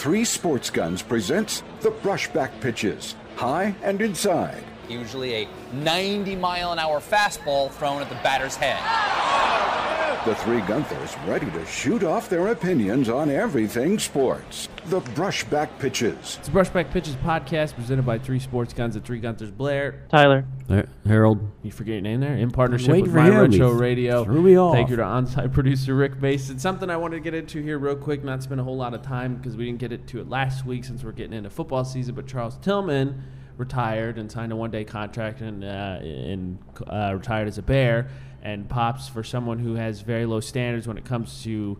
Three Sports Guns presents the Brushback Pitches, high and inside. Usually a 90 mile an hour fastball thrown at the batter's head. The three Gunthers ready to shoot off their opinions on everything sports. The Brushback Pitches. It's the Brushback Pitches podcast presented by Three Sports Guns at Three Gunthers Blair. Tyler. Her- Harold. You forget your name there? In partnership with for My him. Retro Radio. threw me off. Thank you to on-site producer Rick Mason. Something I wanted to get into here real quick, not spend a whole lot of time because we didn't get it to it last week since we're getting into football season. But Charles Tillman retired and signed a one-day contract and uh, and uh, retired as a Bear. And pops for someone who has very low standards when it comes to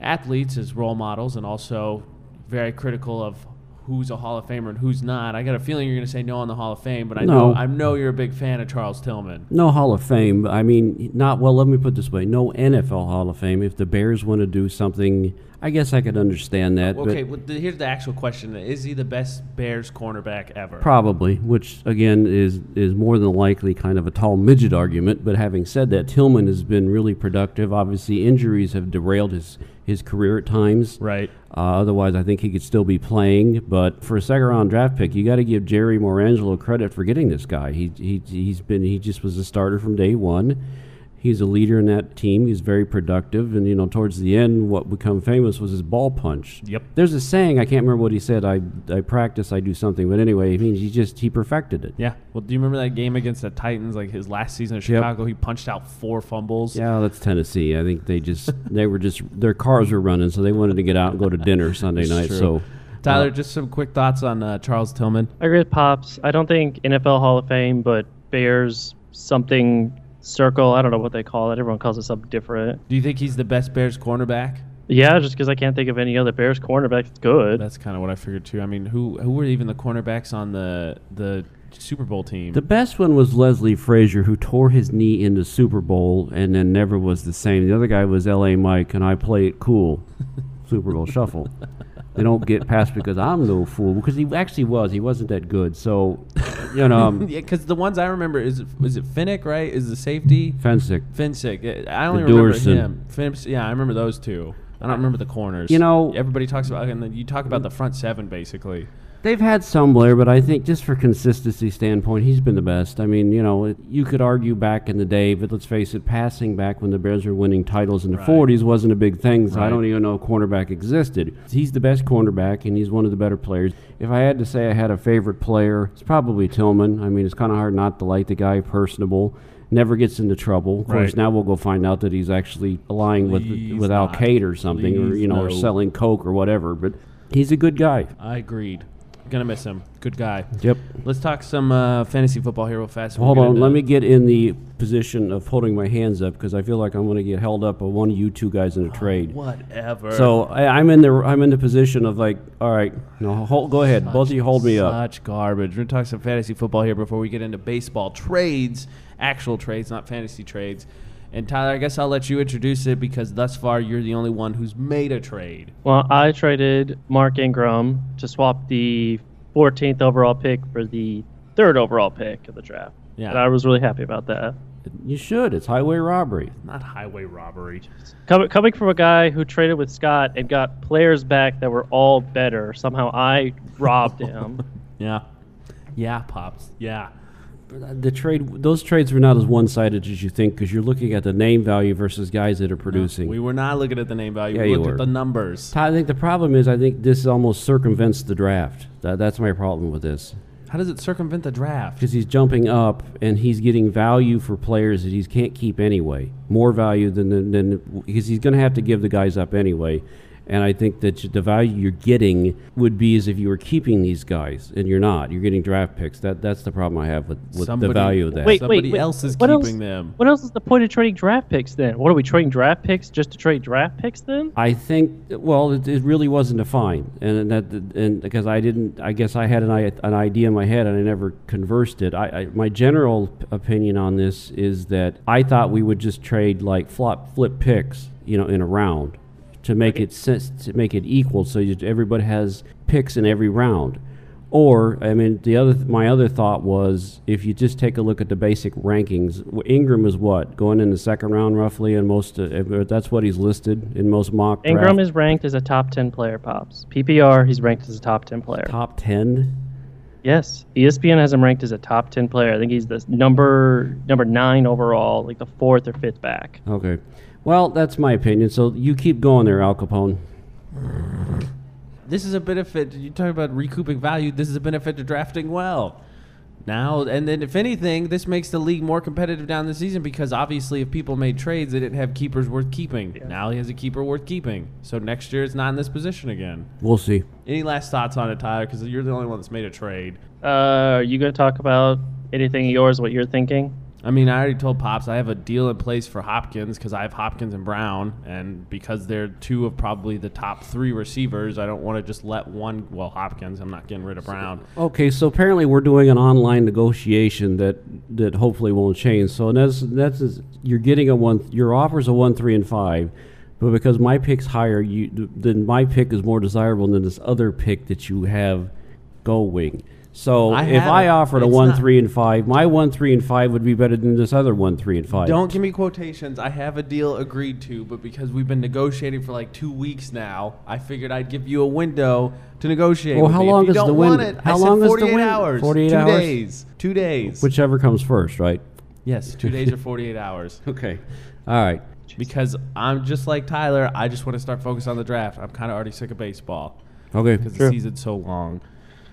athletes as role models, and also very critical of who's a Hall of Famer and who's not. I got a feeling you're going to say no on the Hall of Fame, but I know I know you're a big fan of Charles Tillman. No Hall of Fame. I mean, not well. Let me put it this way: no NFL Hall of Fame. If the Bears want to do something, I guess I could understand that. Okay, but well, th- here's the actual question: Is he the best Bears cornerback ever? probably, which again is is more than likely kind of a tall midget argument. But having said that, Tillman has been really productive. Obviously, injuries have derailed his his career at times. right. Uh, otherwise, I think he could still be playing. But for a second round draft pick, you got to give Jerry Morangelo credit for getting this guy. He, he he's been he just was a starter from day one. He's a leader in that team. He's very productive, and you know, towards the end, what become famous was his ball punch. Yep. There's a saying I can't remember what he said. I I practice, I do something, but anyway, it means he just he perfected it. Yeah. Well, do you remember that game against the Titans, like his last season at Yep. Chicago? He punched out four fumbles. Yeah, that's Tennessee. I think they just they were just their cars were running, so they wanted to get out and go to dinner Sunday night. true. So. Tyler, uh, just some quick thoughts on uh, Charles Tillman. I agree with Pops. I don't think NFL Hall of Fame, but Bears something circle. I don't know what they call it. Everyone calls it something different. Do you think he's the best Bears cornerback? Yeah, just because I can't think of any other Bears cornerback that's good. That's kind of what I figured too. I mean, who who were even the cornerbacks on the the Super Bowl team? The best one was Leslie Frazier, who tore his knee in the Super Bowl and then never was the same. The other guy was L.A. Mike, and I play it cool. Super Bowl shuffle. They don't get past because I'm no fool because he actually was. He wasn't that good. So, you know, um, yeah, because the ones I remember is was it Finnick, right? Is the safety Fencik. Fencik? I only The remember him. Finnick, yeah, I remember those two. I don't remember the corners. You know- everybody talks about, and then you talk about the front seven basically. They've had some Blair, but I think just for consistency standpoint, he's been the best. I mean, you know, it, you could argue back in the day, but let's face it, passing back when the Bears were winning titles in the Right. 40s wasn't a big thing. So Right. I don't even know if cornerback existed. He's the best cornerback, and he's one of the better players. If I had to say I had a favorite player, it's probably Tillman. I mean, it's kind of hard not to like the guy, personable. Never gets into trouble. Of course, Right. now we'll go find out that he's actually allying with Please with Al. Qaeda or something, or you know, or selling coke or whatever. But he's a good guy. I agreed. Gonna miss him. Good guy. Yep. Let's talk some uh, fantasy football here real fast. Hold on, let me get in the position of holding my hands up because I feel like I'm going to get held up by one of you two guys in a trade. Whatever. So I, I'm in the I'm in the position of like, all right, no, hold, go ahead, both of you hold me up. Such garbage. We're gonna talk some fantasy football here before we get into baseball trades, actual trades, not fantasy trades. And Tyler, I guess I'll let you introduce it because thus far you're the only one who's made a trade. well, I traded Mark Ingram to swap the 14th overall pick for the third overall pick of the draft. Yeah. And I was really happy about that. You should. It's highway robbery. Not highway robbery. Coming, coming from a guy who traded with Scott and got players back that were all better, somehow I robbed him. Yeah. Yeah, pops. Yeah. The trade, those trades were not as one-sided as you think because you're looking at the name value versus guys that are producing. We were not looking at the name value. Yeah, we looked at the numbers. I think the problem is I think this almost circumvents the draft. That, that's my problem with this. How does it circumvent the draft? because he's jumping up and he's getting value for players that he can't keep anyway. More value than than, than because he's going to have to give the guys up anyway. And I think that the value you're getting would be as if you were keeping these guys, and you're not. You're getting draft picks. That that's the problem I have with, with Somebody- the value of that. Wait, Somebody wait, wait. else is what keeping else, them. What else is the point of trading draft picks then? What are we trading draft picks just to trade draft picks then? I think well, it, it really wasn't defined, and that and because I didn't, I guess I had an an idea in my head and I never conversed it. I, I my general opinion on this is that I thought we would just trade like flop flip picks, you know, in a round to make it sense to make it equal, so you, everybody has picks in every round. Or, I mean, the other my other thought was if you just take a look at the basic rankings, Ingram is what going in the second round roughly, and most uh, that's what he's listed in most mock Ingram draft. is ranked as a top 10 player, Pops. PPR, he's ranked as a top 10 player. top ten. Yes, ESPN has him ranked as a top 10 player. I think he's the number number 9 overall, like the fourth or fifth back. Okay, well, that's my opinion. So you keep going there, Al Capone. This is a benefit. You talk about recouping value. This is a benefit to drafting well. Now and then, if anything, this makes the league more competitive down the season because obviously, if people made trades, they didn't have keepers worth keeping. Now he has a keeper worth keeping. So next year, it's not in this position again. We'll see. Any last thoughts on it, Tyler? Because you're the only one that's made a trade. Uh, are you going to talk about anything of yours, what you're thinking? I mean, I already told Pops I have a deal in place for Hopkins because I have Hopkins and Brown, and because they're two of probably the top three receivers, I don't want to just let one. Well, Hopkins, I'm not getting rid of Brown. Okay, so apparently we're doing an online negotiation that that hopefully won't change. So that's that's you're getting a one. Your offer's a one, three, and five, but because my pick's higher, you then my pick is more desirable than this other pick that you have going. So I if I it. offered a It's one, not- three, and five, my one, three, and five would be better than this other one, three, and five. Don't give me quotations. I have a deal agreed to, but because we've been negotiating for like two weeks now, I figured I'd give you a window to negotiate. Well, with how me. long if you is don't the want window? It, How I said long is the 48 win- hours. 48 two hours? days. Two days. Whichever comes first, right? yes, two days or 48 hours. Okay. All right. Because I'm just like Tyler. I just want to start focus on the draft. I'm kind of already sick of baseball Okay. because the season's so long.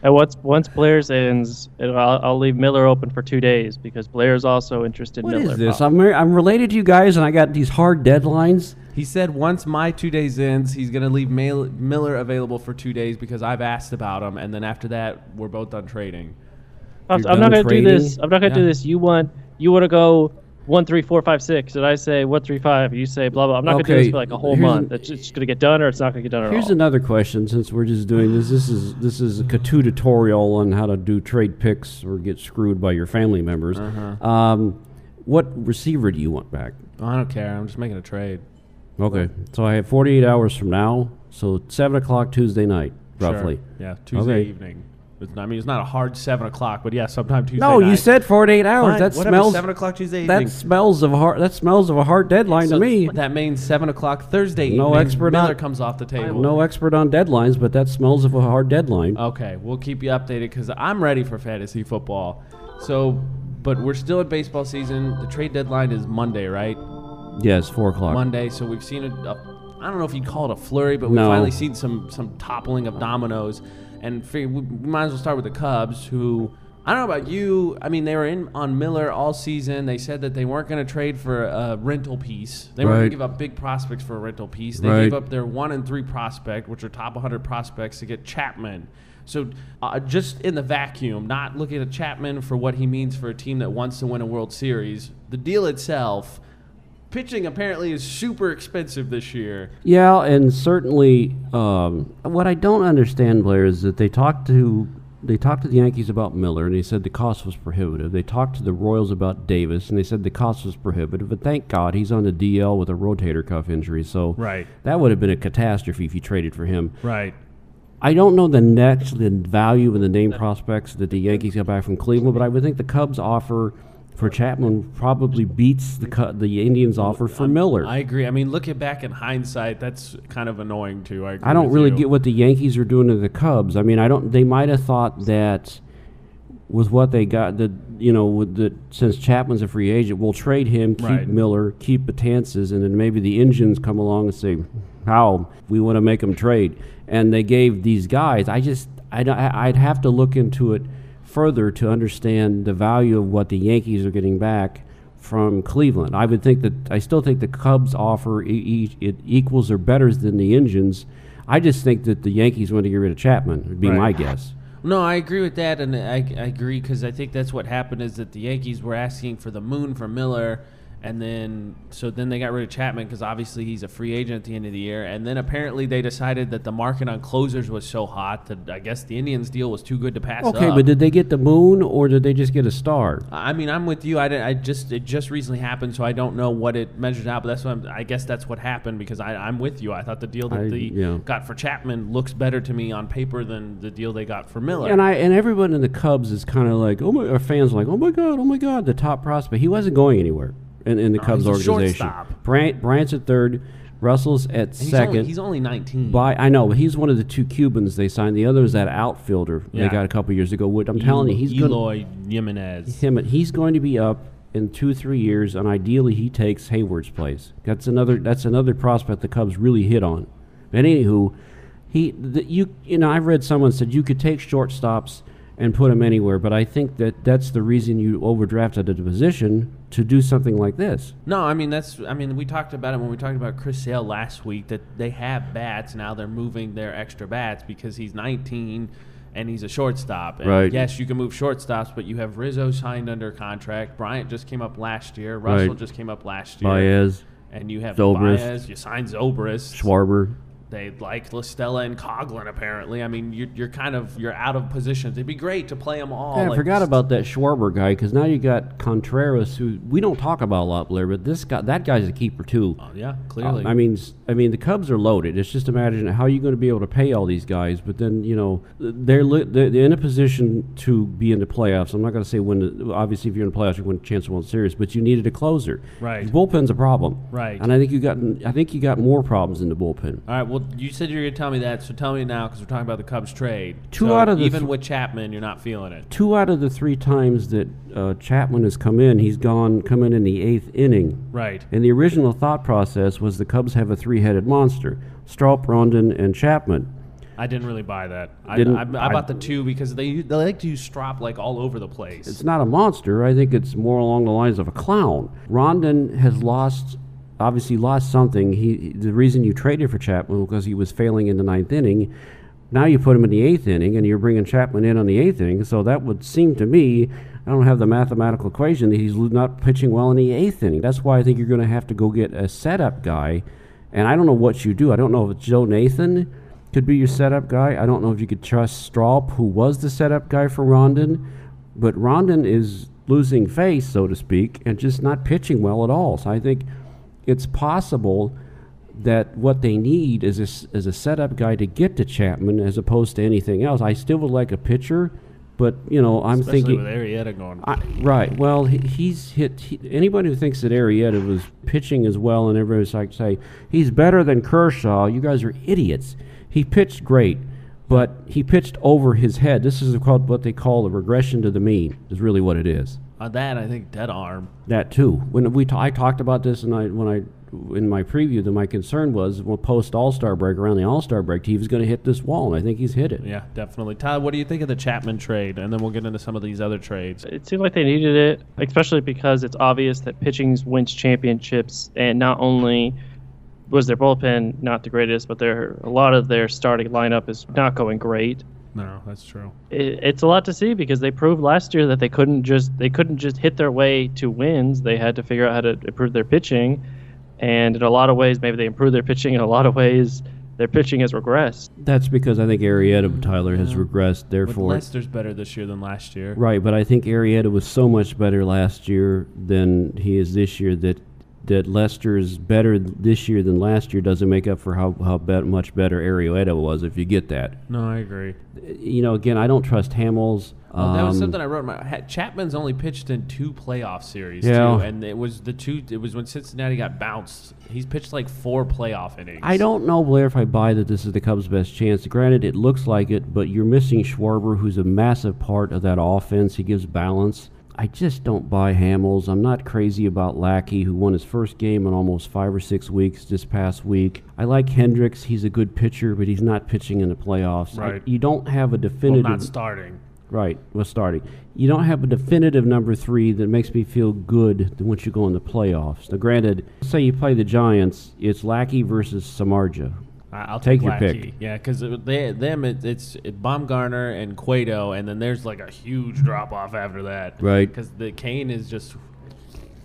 And once once Blair's ends, I'll, I'll leave Miller open for two days because Blair's also interested What in is Miller. this? Pops. I'm I'm related to you guys, and I got these hard deadlines. He said once my two days ends, he's going to leave Mail- Miller available for two days because I've asked about him, and then after that, we're both done trading. Pops, You're I'm not gonna do this. I'm not gonna do this. You want you want to go one three four five six, and I say one three five. You say blah blah. I'm not gonna do this for like a whole here's month. an- It's just gonna get done, or it's not gonna get done at Here's all. another question. Since we're just doing this, this is this is a tutorial on how to do trade picks or get screwed by your family members. Uh-huh. Um, what receiver do you want back? I don't care. I'm just making a trade. Okay, so I have 48 hours from now, so seven o'clock Tuesday night, Sure. roughly. Yeah, Tuesday Okay. evening. It's, I mean, it's not a hard seven o'clock, but yeah, sometime Tuesday. No, you night. said 48 hours. Fine, that whatever, smells. seven o'clock Tuesday That smells of a hard. That smells of a hard deadline So to me. That means seven o'clock Thursday No evening. expert Miller on- comes off the table. I'm no expert on deadlines, but that smells of a hard deadline. Okay, we'll keep you updated because I'm ready for fantasy football. So, but we're still in baseball season. The trade deadline is Monday, right? yes, four o'clock. Monday. So we've seen a, a I don't know if you'd call it a flurry, but we've No. finally seen some some toppling of dominoes. And we might as well start with the Cubs, who I don't know about you. I mean, they were in on Miller all season. They said that they weren't going to trade for a rental piece. They weren't going to give up big prospects for a rental piece. They Right. gave up their one and three prospect, which are top 100 prospects, to get Chapman. So, uh, just in the vacuum, not looking at Chapman for what he means for a team that wants to win a World Series, the deal itself, pitching apparently is super expensive this year. Yeah, and certainly, um, what I don't understand, Blair, is that they talked to they talked to the Yankees about Miller, and they said the cost was prohibitive. They talked to the Royals about Davis, and they said the cost was prohibitive. But thank God he's on the DL with a rotator cuff injury, so Right. that would have been a catastrophe if you traded for him. Right. I don't know the next the value of the name prospects that the Yankees got back from Cleveland, but I would think the Cubs offer for Chapman probably beats the Cu- the Indians offer for Miller. I agree. I mean, looking back in hindsight, that's kind of annoying too. I, agree I don't really you. get what the Yankees are doing to the Cubs. I mean, I don't. They might have thought that with what they got, that you know, with the since Chapman's a free agent, we'll trade him, keep Right. Miller, keep Betances, and then maybe the Indians come along and say, "How we want to make them trade?" And they gave these guys. I just, I- I'd have to look into it further to understand the value of what the Yankees are getting back from Cleveland. I would think that I still think the Cubs offer e- e- it equals or better than the Indians. I just think that the Yankees want to get rid of Chapman. Would be Right. my guess. No, I agree with that, and I, I agree because I think that's what happened is that the Yankees were asking for the moon for Miller, And then, so then they got rid of Chapman because obviously he's a free agent at the end of the year. And then apparently they decided that the market on closers was so hot that I guess the Indians deal was too good to pass Okay, up. but did they get the moon or did they just get a star? I mean, I'm with you. I, I just it just recently happened, so I don't know what it measures out. But that's what I'm, I guess that's what happened because I, I'm with you. I thought the deal that I- they yeah. got for Chapman looks better to me on paper than the deal they got for Miller. And I and everyone in the Cubs is kind of like, oh my, our fans are like, oh my god, oh my god, the top prospect. He wasn't going anywhere in, in the Cubs he's a organization. shortstop. Bryant, Bryant's at third, Russell's at And he's second. Only, he's only 19. by I know, but he's one of the two Cubans they signed. The other is that outfielder Yeah. they got a couple years ago. What I'm telling you, he's going Eloy Jimenez. him. He's going to be up in two three years, and ideally he takes Heyward's place. That's another. That's another prospect the Cubs really hit on. But anywho, he the, you you know I've read someone said you could take shortstops and put them anywhere, but I think that that's the reason you overdrafted a position to do something like this. No, I mean that's. I mean we talked about it when we talked about Chris Sale last week that they have bats now. They're moving their extra bats because he's 19 and he's a shortstop. And Right. Yes, you can move shortstops, but you have Rizzo signed under contract. Bryant just came up last year. Russell Right. just came up last year. Baez, And you have Zobrist. Baez. You signed Zobrist. Schwarber. They like La Stella and Coghlan. Apparently, I mean you're, you're kind of you're out of positions. It'd be great to play them all. Yeah, I forgot about that Schwarber guy because now you got Contreras, who we don't talk about a lot, Blair, but this guy, that guy's a keeper too. Oh, yeah, clearly. Uh, I mean, I mean, the Cubs are loaded. It's just imagine how you're going to be able to pay all these guys, but then you know they're li- they're, they're in a position to be in the playoffs. I'm not going to say when. The, obviously, if you're in the playoffs, you win a chance to win the series, but you needed a closer. Right. The bullpen's a problem. Right. And I think you got I think you got more problems in the bullpen. All right. Well, you said you were going to tell me that, so tell me now because we're talking about the Cubs trade. Two So out of the even th- with Chapman, you're not feeling it. Two out of the three times that uh, Chapman has come in, he's gone come in in the eighth inning. Right. And the original thought process was the Cubs have a three-headed monster: Strop, Rondon, and Chapman. I didn't really buy that. I, I I- bought the two because they they like to use Strop like all over the place. It's not a monster. I think it's more along the lines of a clown. Rondon has lost, obviously lost something. He the reason you traded for Chapman was because he was failing in the ninth inning. Now you put him in the eighth inning, and you're bringing Chapman in on the eighth inning. So that would seem to me, I don't have the mathematical equation that he's not pitching well in the eighth inning. That's why I think you're going to have to go get a setup guy. And I don't know what you do. I don't know if Joe Nathan could be your setup guy. I don't know if you could trust Strop, who was the setup guy for Rondon. But Rondon is losing face, so to speak, and just not pitching well at all. So I think it's possible that what they need is a, is a setup guy to get to Chapman as opposed to anything else. I still would like a pitcher, but you know I'm Especially thinking. with Arrieta going. I, right. Well, he, he's hit. He, anybody who thinks that Arrieta was pitching as well, and everybody's like say he's better than Kershaw. You guys are idiots. He pitched great, but he pitched over his head. This is called what they call a regression to the mean. Is really what it is. On that, I think dead arm. That too. When we t- I talked about this, and I when I in my preview, that my concern was well, post All Star break around the All Star break, he was going to hit this wall, and I think he's hit it. Yeah, definitely. Todd, what do you think of the Chapman trade? And then we'll get into some of these other trades. It seemed like they needed it, especially because it's obvious that pitching wins championships, and not only was their bullpen not the greatest, but their a lot of their starting lineup is not going great. No, that's true. It, it's a lot to see because they proved last year that they couldn't just they couldn't just hit their way to wins. They had to figure out how to improve their pitching, and in a lot of ways, maybe they improved their pitching. In a lot of ways, their pitching has regressed. That's because I think Arrieta Tyler has regressed. But Therefore, Lester's better this year than last year. Right, but I think Arrieta was so much better last year than he is this year that that Lester is better this year than last year doesn't make up for how how bet, much better Arrieta was. If you get that, No, I agree. you know, again, I don't trust Hamels. Oh, that was Um, something I wrote. in My, Chapman's only pitched in two playoff series Yeah. too, and it was the two. It was when Cincinnati got bounced. He's pitched like four playoff innings. I don't know, Blair, if I buy that this is the Cubs' best chance. Granted, it looks like it, but you're missing Schwarber, who's a massive part of that offense. He gives balance. I just don't buy Hamels. I'm not crazy about Lackey, who won his first game in almost five or six weeks this past week. I like Hendricks. He's a good pitcher, but he's not pitching in the playoffs. I- Right. you don't have a definitive. Well, not starting. Right, was starting. You don't have a definitive number three that makes me feel good once you go in the playoffs. Now, granted, say you play the Giants, it's Lackey versus Samardzija. I'll Take take, your pick. Yeah, because they them it, it's it, Bumgarner and Cueto, and then there's like a huge drop off after that. Right. Because the Cain is just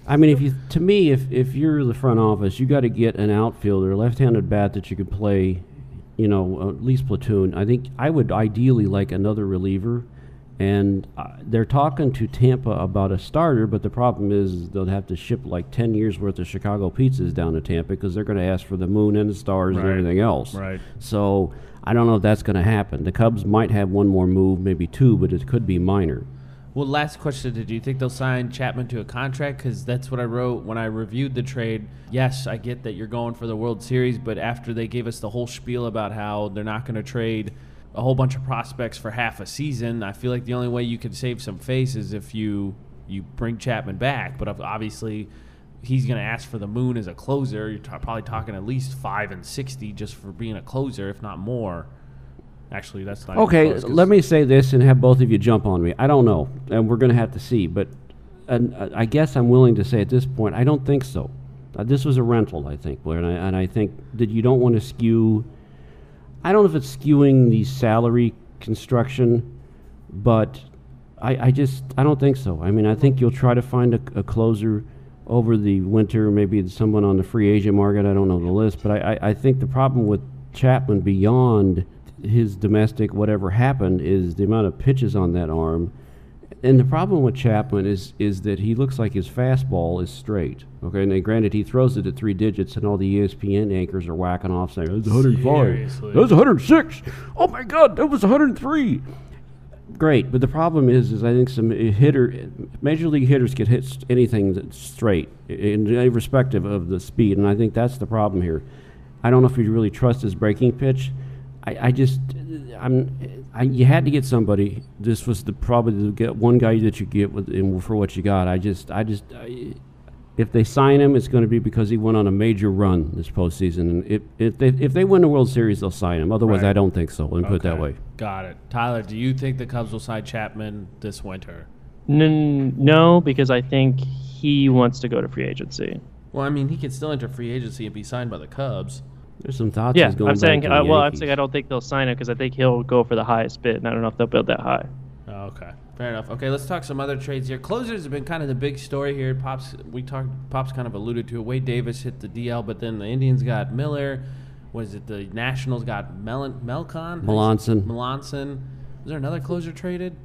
I mean, if you to me, if if you're the front office, you got to get an outfielder, left-handed bat that you could play, you know, at least platoon. I think I would ideally like another reliever, and uh, they're talking to Tampa about a starter, but the problem is they'll have to ship like ten years worth of Chicago pizzas down to Tampa because they're going to ask for the moon and the stars and everything else. Right. So I don't know if that's going to happen. The Cubs might have one more move, maybe two, but it could be minor. Well, last question: Did you think they'll sign Chapman to a contract? Because that's what I wrote when I reviewed the trade. Yes, I get that you're going for the World Series, but after they gave us the whole spiel about how they're not going to trade a whole bunch of prospects for half a season, I feel like the only way you can save some face is if you you bring Chapman back. But obviously, he's going to ask for the moon as a closer. You're ta- probably talking at least five and sixty just for being a closer, if not more. Actually, that's not Okay, close, let me say this and have both of you jump on me. I don't know, and we're going to have to see. But and, uh, I guess I'm willing to say at this point, I don't think so. Uh, this was a rental, I think, Blair, and I, and I think that you don't want to skew. I don't know if it's skewing the salary construction, but I, I just I don't think so. I mean, I think you'll try to find a, a closer over the winter, maybe someone on the free agent market. I don't know the list, but I, I, I think the problem with Chapman beyond his domestic whatever happened is the amount of pitches on that arm. And the problem with Chapman is is that he looks like his fastball is straight. Okay, and then granted he throws it at three digits, and all the ESPN anchors are whacking off saying that's 105, Seriously. that's 106. Oh my God, that was 103. Great, but the problem is, is I think some hitter, major league hitters can hit anything that's straight, in, irrespective of the speed, and I think that's the problem here. I don't know if you really trust his breaking pitch. I, I just, I'm, I, you had to get somebody. This was the probably the get one guy that you get with and for what you got. I just, I just, I, if they sign him, it's going to be because he went on a major run this postseason, and if if they if they win the World Series, they'll sign him. Otherwise, Right. I don't think so. Let me put it that way. Got it. Tyler, do you think the Cubs will sign Chapman this winter? N- no, because I think he wants to go to free agency. Well, I mean, he can still enter free agency and be signed by the Cubs. There's some thoughts. Yeah, going I'm saying. to the Uh, well, I'm saying I don't think they'll sign him because I think he'll go for the highest bid, and I don't know if they'll build that high. Oh, okay. Fair enough. Okay, let's talk some other trades here. Closers have been kind of the big story here. Pops, we talked. Pops kind of alluded to it. Wade Davis hit the DL, but then the Indians got Miller. Was it the Nationals got Melon, Melcon? Melancon. Melancon. Was there another closer traded?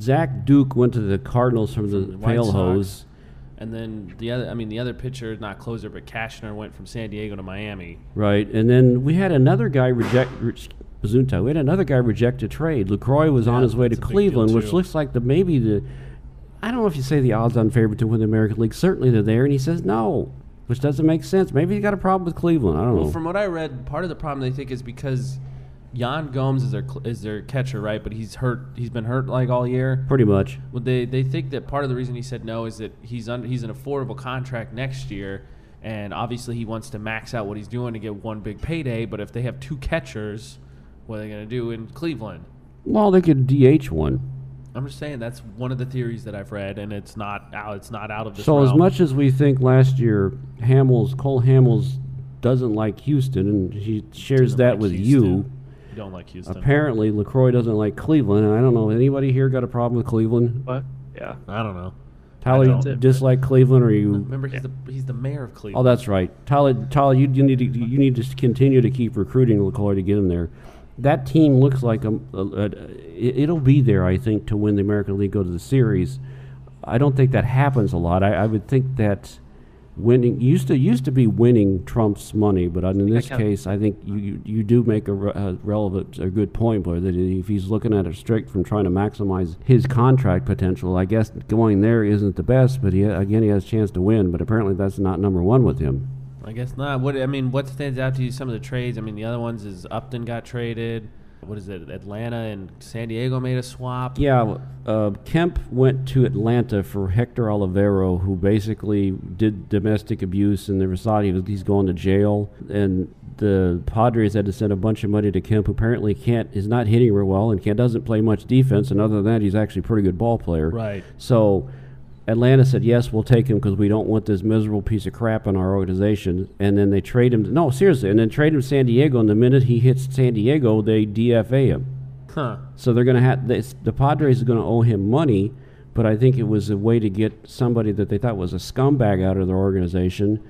Zach Duke went to the Cardinals from the the White Pale Sox. Hose. And then the other, I mean, the other pitcher, not closer, but Cashner went from San Diego to Miami. Right, and then we had another guy reject. Bazunta. We had another guy reject a trade. Lucroy was on his way to that's a big deal, Cleveland, which looks like the maybe the. I don't know if you say the odds-on favorite to win the American League. Certainly they're there, and he says no, which doesn't make sense. Maybe he got a problem with Cleveland. I don't Well, know. from what I read, part of the problem they think is because Yan Gomes is their is their catcher, right? But he's hurt. He's been hurt like all year. Pretty much. Well, they they think that part of the reason he said no is that he's un, he's an affordable contract next year, and obviously he wants to max out what he's doing to get one big payday. But if they have two catchers, what are they going to do in Cleveland? Well, they could DH one. I'm just saying that's one of the theories that I've read, and it's not out. It's not out of this. So as much as we think last year Hamels, Cole Hamels doesn't like Houston, and he shares Doesn't that like with Houston. you. You don't like Houston. Apparently, Lucroy doesn't like Cleveland, and I don't know. Anybody here got a problem with Cleveland? But yeah, I don't know. Tyler, don't. you dislike Cleveland, or you? Remember, he's the he's the mayor of Cleveland. Oh, that's right. Tyler, Tyler, you, you need to you need to continue to keep recruiting Lucroy to get him there. That team looks like a, a, a it, it'll be there. I think to win the American League, go to the series. I don't think that happens a lot. I, I would think that winning used to used to be winning trumps money, but in this kinda- case, I think you, you, you do make a, re- a relevant a good point, Blair. That if he's looking at it strict from trying to maximize his contract potential, I guess going there isn't the best. But he again, he has a chance to win. But apparently, that's not number one with him. I guess not. What I mean, what stands out to you? Some of the trades. I mean, the other ones is Upton got traded. What is it? Atlanta and San Diego made a swap. Yeah, uh, Kemp went to Atlanta for Hector Olivera, who basically did domestic abuse, and there was thought he was he's going to jail. And the Padres had to send a bunch of money to Kemp, who apparently can't is not hitting real well and can't doesn't play much defense. And other than that, he's actually a pretty good ball player. Right. So Atlanta said yes, we'll take him because we don't want this miserable piece of crap in our organization. And then they trade him. To, no, seriously, and then trade him to San Diego. And the minute he hits San Diego, they DFA him. Huh. So they're going to have this, the Padres are going to owe him money, but I think it was a way to get somebody that they thought was a scumbag out of their organization.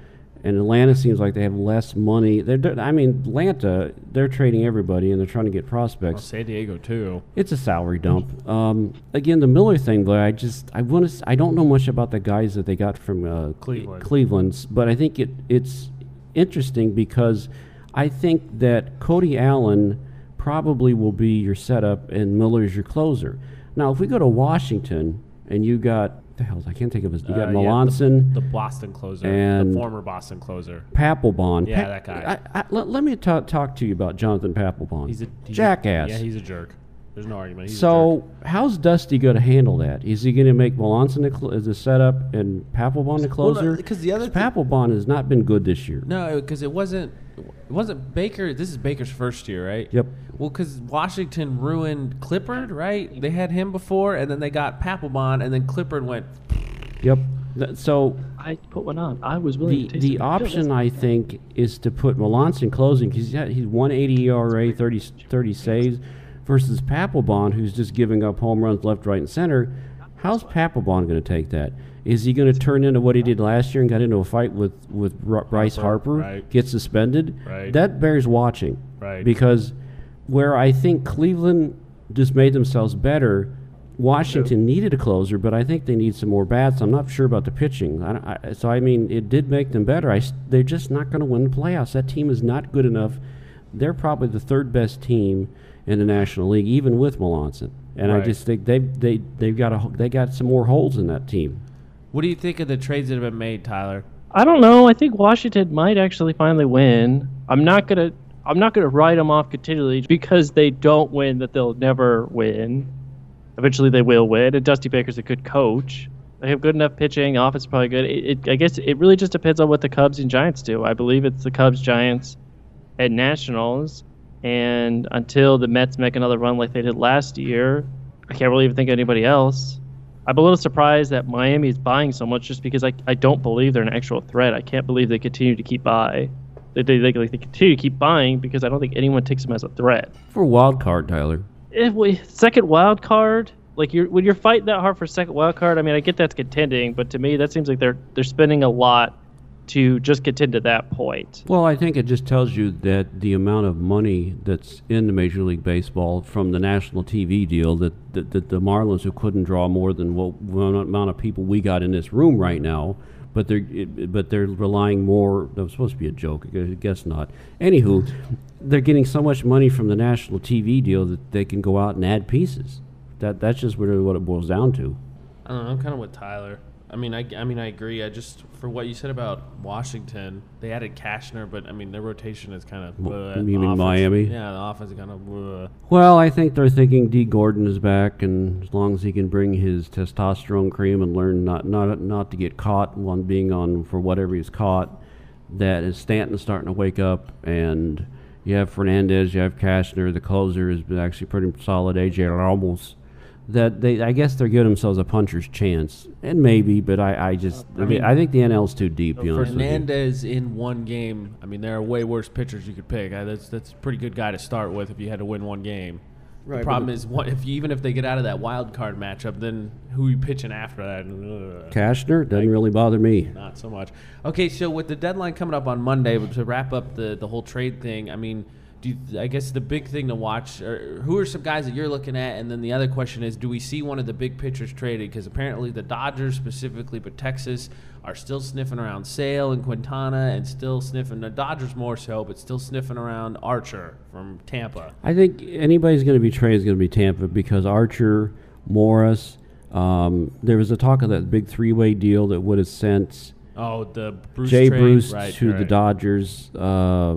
And Atlanta seems like they have less money. They're, I mean, Atlanta, they're trading everybody and they're trying to get Well, prospects. San Diego too. It's a salary dump. Um, again, the Miller thing, though, I just I want to. I don't know much about the guys that they got from uh, Cleveland. Cleveland's, but I think it it's interesting because I think that Cody Allen probably will be your setup and Miller's your closer. Now, if we go to Washington and you got the hell I can't think of his. You got Uh, yeah, Melancon. the, the Boston closer, And- the former Boston closer. Papelbon. Yeah, that guy. I, I, let, let me ta- talk to you about Jonathan Papelbon. He's a he's jackass. A, yeah, he's a jerk. There's no argument. He's. So, how's Dusty going to handle that? Is he going to make Melancon the, cl- as a setup and Papelbon the Well, no, closer? 'cause the other thing- Papelbon has not been good this year. No, because it wasn't. It wasn't Baker. This is Baker's first year, right? Yep. Well, because Washington ruined Clippard, right? They had him before, and then they got Papelbon, and then Clippard went. Yep. Th- So I put one on. I was willing the to the it. option I think is to put Melancon closing because he's, got- he's 180 ERA, 30, 30 saves, versus Papelbon who's just giving up home runs left, right, and center. How's Papelbon going to take that? Is he going to turn into what he did last year and got into a fight with with R- Bryce Harper, right. get suspended? Right. That bears watching. Right. Because where I think Cleveland just made themselves better, Washington needed a closer, but I think they need some more bats. I'm not sure about the pitching. I, I, so I mean, it did make them better. I they're just not going to win the playoffs. That team is not good enough. They're probably the third best team in the National League, even with Melancon. And I just think they they they've got a, they got some more holes in that team. What do you think of the trades that have been made, Tyler? I don't know. I think Washington might actually finally win. I'm not gonna. I'm not gonna write them off continually because they don't win. That they'll never win. Eventually, they will win. And Dusty Baker's a good coach. They have good enough pitching. Offense probably good. It, it, I guess it really just depends on what the Cubs and Giants do. I believe it's the Cubs, Giants, and Nationals. And until the Mets make another run like they did last year, I can't really even think of anybody else. I'm a little surprised that Miami is buying so much just because I, I don't believe they're an actual threat. I can't believe they continue to keep buy. They, they, they, they continue to keep buying because I don't think anyone takes them as a threat. For wild card, Tyler. Eh, if we, second wild card, like you're when you're fighting that hard for second wild card, I mean I get that's contending, but to me that seems like they're they're spending a lot to just get to that point. Well, I think it just tells you that the amount of money that's in the Major League Baseball from the national TV deal that, that, that the Marlins who couldn't draw more than what what amount of people we got in this room right now, but they're it, but they're relying more. That was supposed to be a joke. I guess not. Anywho, they're getting so much money from the national TV deal that they can go out and add pieces. That that's just really what it boils down to. I don't know. I'm kind of with Tyler. I mean, I, I mean, I agree. I just for what you said about Washington, they added Cashner, but I mean, their rotation is kind of. Wh- uh, you mean Miami? Yeah, the offense is kind of. Uh, well, I think they're thinking Dee Gordon is back, and as long as he can bring his testosterone cream and learn not not not to get caught on being on for whatever he's caught, that is Stanton starting to wake up, and you have Fernandez, you have Cashner, the closer is actually pretty solid. AJ Ramos. That they, I guess they're giving themselves a puncher's chance, and maybe, but I, I just, I, mean, I think the NL's too deep. to be honest. Fernandez in one game. I mean, there are way worse pitchers you could pick. I, that's that's a pretty good guy to start with if you had to win one game. Right, the problem is, what if you, even if they get out of that wild card matchup, then who are you pitching after that? Ugh. Cashner doesn't really bother me. Not so much. Okay, so with the deadline coming up on Monday, to wrap up the the whole trade thing, I mean, do you, I guess the big thing to watch, or who are some guys that you're looking at, and then the other question is, do we see one of the big pitchers traded? Because apparently the Dodgers specifically, but Texas are still sniffing around Sale and Quintana, and still sniffing the Dodgers more so, but still sniffing around Archer from Tampa. I think anybody's going to be traded is going to be Tampa because Archer, Morris. Um, there was a talk of that big three-way deal that would have sent Oh, the Bruce Jay trade? Bruce right, to the. Dodgers, uh,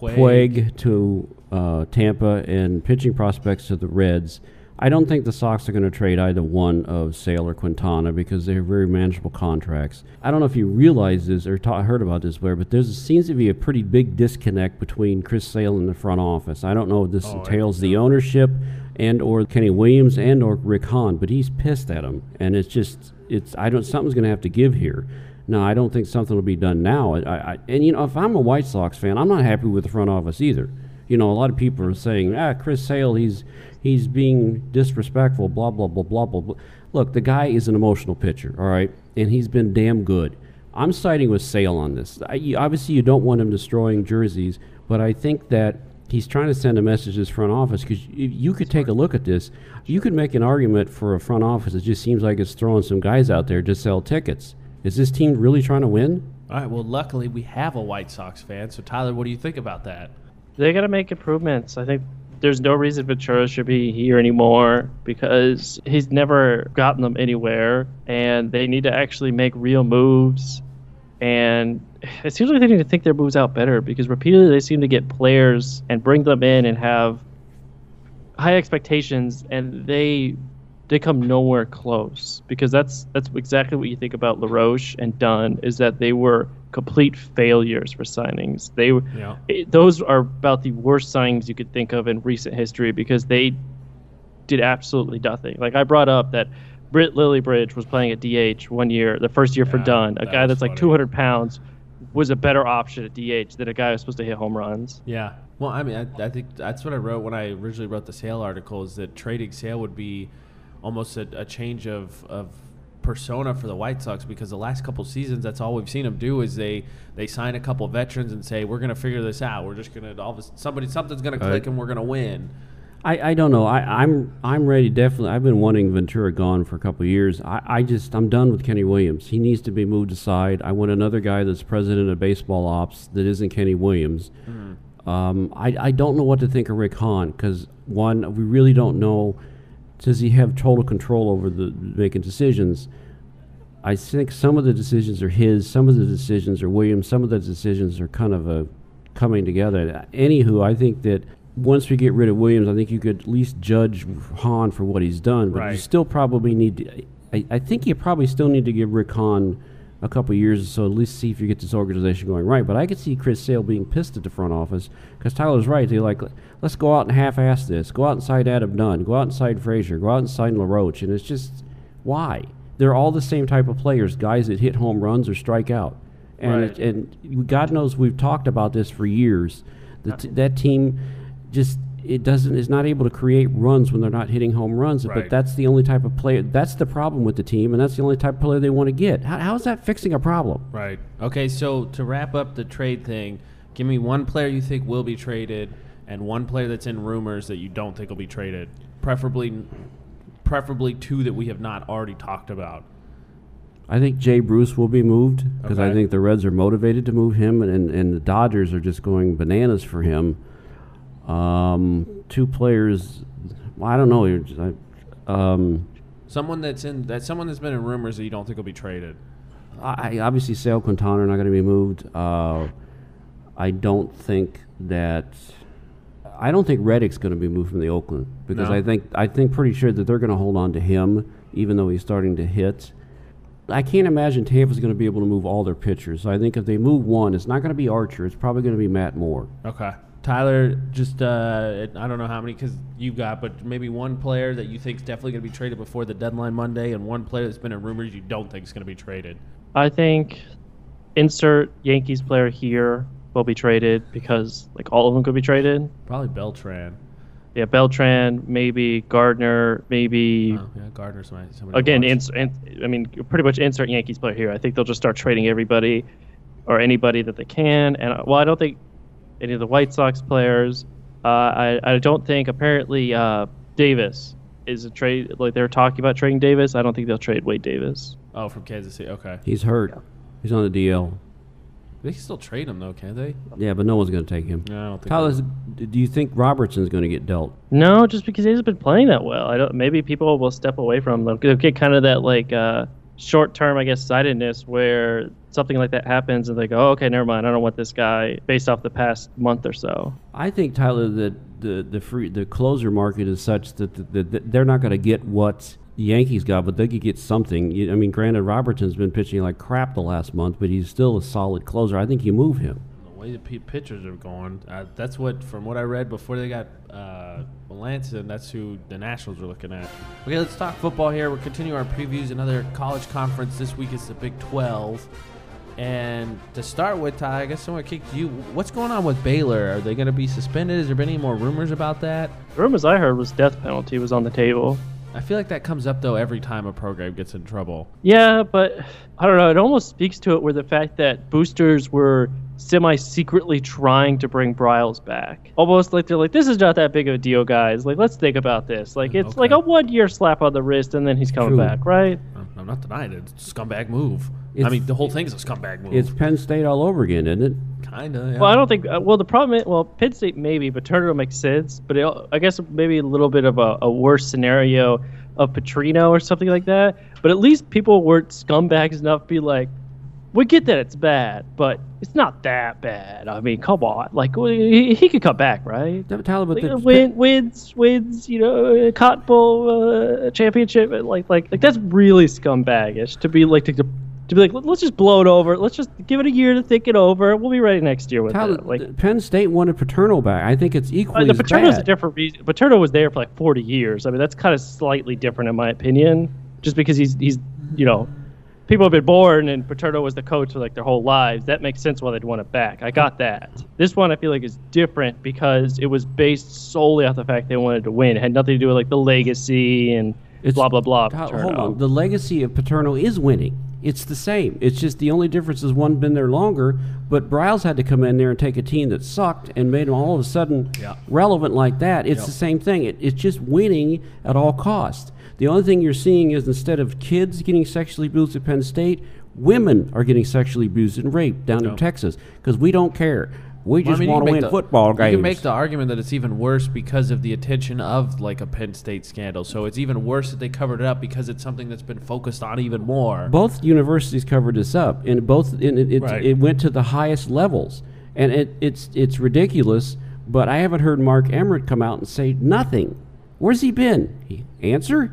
Puig. Puig to uh, Tampa, and pitching prospects to the Reds. I don't think the Sox are going to trade either one of Sale or Quintana because they're very manageable contracts. I don't know if you realize this or ta- heard about this, where, but there seems to be a pretty big disconnect between Chris Sale and the front office. I don't know if this Oh, entails the ownership and or Kenny Williams and or Rick Hahn, but he's pissed at him, and it's just it's I don't something's going to have to give here. No, I don't think something will be done now. I, I, and you know, if I'm a White Sox fan, I'm not happy with the front office either, You know, a lot of people are saying, ah, Chris Sale, he's he's being disrespectful, blah blah blah blah blah. blah. Look, the guy is an emotional pitcher, all right, and he's been damn good. I'm siding with Sale on this. I, you- obviously, you don't want him destroying jerseys, but I think that he's trying to send a message to his front office because you could take a look at this. You could make an argument for a front office. It just seems like it's throwing some guys out there to sell tickets. Is this team really trying to win? All right. Well, luckily we have a White Sox fan. So Tyler, what do you think about that? They got to make improvements. I think there's no reason Ventura should be here anymore because he's never gotten them anywhere, and they need to actually make real moves. And it seems like they need to think their moves out better because repeatedly they seem to get players and bring them in and have high expectations, and they they come nowhere close because that's that's exactly what you think about LaRoche and Dunn is that they were complete failures for signings. They were Yeah. it- those are about the worst signings you could think of in recent history because they did absolutely nothing. Like I brought up that Brent Lillibridge was playing at DH one year, the first year for Dunn, a that guy that's like 200 pounds was a better option at DH than a guy who's supposed to hit home runs. Yeah. Well, I mean, I, I think that's what I wrote when I originally wrote the Sale article. Is that trading Sale would be almost a, a change of of persona for the White Sox because the last couple seasons, that's all we've seen them do is they they sign a couple veterans and say we're going to figure this out. We're just going to all of a, somebody something's going to click and we're going to win. I, I don't know. I, I'm I'm ready. Definitely, I've been wanting Ventura gone for a couple of years. I, I just I'm done with Kenny Williams. He needs to be moved aside. I want another guy that's president of baseball ops that isn't Kenny Williams. Um, I I don't know what to think of Rick Hahn because one we really don't know. Does he have total control over the making decisions? I think some of the decisions are his, some of the decisions are Williams, some of the decisions are kind of a coming together. Anywho, I think that once we get rid of Williams, I think you could at least judge Hahn for what he's done, but you still probably need to. I, I think you probably still need to give Rick Hahn a couple years or so, at least see if you get this organization going right. But I could see Chris Sale being pissed at the front office because Tyler's right. They're like, let's go out and half-ass this. Go out and sign Adam Dunn. Go out and sign Frazier. Go out and sign LaRoche. And it's just why they're all the same type of players, guys that hit home runs or strike out. And Right. it, and God knows we've talked about this for years. The t- that team just it doesn't is not able to create runs when they're not hitting home runs. Right. But that's the only type of player. That's the problem with the team, and that's the only type of player they want to get. How, how is that fixing a problem? Right. Okay, so to wrap up the trade thing, give me one player you think will be traded and one player that's in rumors that you don't think will be traded. Preferably preferably two that we have not already talked about. I think Jay Bruce will be moved because I Okay. think the Reds are motivated to move him, and, and the Dodgers are just going bananas for him. Um, two players, well, I don't know. you're just- I, um, Someone that's in that someone that's been in rumors that you don't think will be traded. I, obviously, Sale Quintana are not going to be moved. Uh, I don't think that. I don't think Reddick's going to be moved from the Oakland because No? I think I think pretty sure that they're going to hold on to him even though he's starting to hit. I can't imagine Tampa's going to be able to move all their pitchers. So I think if they move one, it's not going to be Archer. It's probably going to be Matt Moore. Okay. Tyler, just uh, I don't know how many because you've got, but maybe one player that you think is definitely going to be traded before the deadline Monday, and one player that's been in rumors you don't think is going to be traded. I think insert Yankees player here will be traded because like all of them could be traded. Probably Beltran. Yeah, Beltran, maybe Gardner, maybe Oh, yeah, Gardner's my somebody again. Ins- in, I mean, pretty much insert Yankees player here. I think they'll just start trading everybody or anybody that they can. And uh, well, I don't think any of the White Sox players. Uh, I I don't think apparently uh, Davis is a trade. Like they're talking about trading Davis. I don't think they'll trade Wade Davis. Oh, from Kansas City. Okay. He's hurt. He's on the DL. They can still trade him though, can't they? Yeah, but no one's going to take him. No, I don't think. Tyler, do you think Robertson's going to get dealt? No, just because he hasn't been playing that well. I don't. Maybe people will step away from them. They'll get kind of that like uh, short term, I guess, sightedness where something like that happens and they go, oh, okay, never mind. I don't want this guy based off the past month or so. I think Tyler that the the free the closer market is such that, the, the, that they're not going to get what the Yankees got, but they could get something. I mean, granted, Robertson's been pitching like crap the last month, but he's still a solid closer. I think you move him. the way the pitchers are going, uh, that's what from what I read before they got uh, Melancon. That's who the Nationals were looking at. Okay, let's talk football here. We're continuing our previews. Another college conference this week is the Big 12. And to start with, Ty, I guess someone kicked you. What's going on with Baylor? Are they going to be suspended? Has there been any more rumors about that? The rumors I heard was death penalty was on the table. I feel like that comes up though every time a program gets in trouble. Yeah, but I don't know. It almost speaks to it where the fact that boosters were semi secretly trying to bring Briles back. Almost like they're like, this is not that big of a deal, guys. Like, let's think about this. Like, it's Okay. like a one year slap on the wrist and then he's coming True. back, right? I'm, I'm not denying it. It's a scumbag move. I It's- mean, the whole thing's a scumbag move. It's Penn State all over again, isn't it? kinda. Yeah. Well, I don't think. Uh, well, the problem is, well, Penn State maybe, but Turner makes sense. But it, I guess maybe a little bit of a, a worse scenario of Petrino or something like that. But at least people weren't scumbags enough to be like, we get that it's bad, but it's not that bad. I mean, come on, like he, he could come back, right? Tyler, but Like, the- uh, win, wins, wins, you know, Cotton Bowl uh, championship, like, like, like that's really scumbagish to be like to, to be like, let's just blow it over. Let's just give it a year to think it over. We'll be ready next year with Tyler, it. Like, Penn State wanted Paterno back. I think it's uh, equally the Paterno's a different reason. Paterno was there for like 40 years. I mean, that's kind of slightly different in my opinion, just because he's he's you know, people have been born and Paterno was the coach for like their whole lives. That makes sense why they'd want it back. I got that. This one I feel like is different because it was based solely off the fact they wanted to win. It had nothing to do with like the legacy and It's- blah blah blah. Tyler, hold on. The legacy of Paterno is winning. It's the same. It's just the only difference is one been there longer, but Briles had to come in there and take a team that sucked and made them all of a sudden Yeah. relevant like that. It's Yep. the same thing. It, it's just winning at all costs. The only thing you're seeing is instead of kids getting sexually abused at Penn State, women are getting sexually abused and raped down in Texas because we don't care. We Well, I just mean, want to make win the- football games. You can make the argument that it's even worse because of the attention of like a Penn State scandal. So it's even worse that they covered it up because it's something that's been focused on even more. both universities covered this up, and both and it, it, Right. it went to the highest levels, and it, it's it's ridiculous. But I haven't heard Mark Emmert come out and say nothing. Where's he been? He, answer: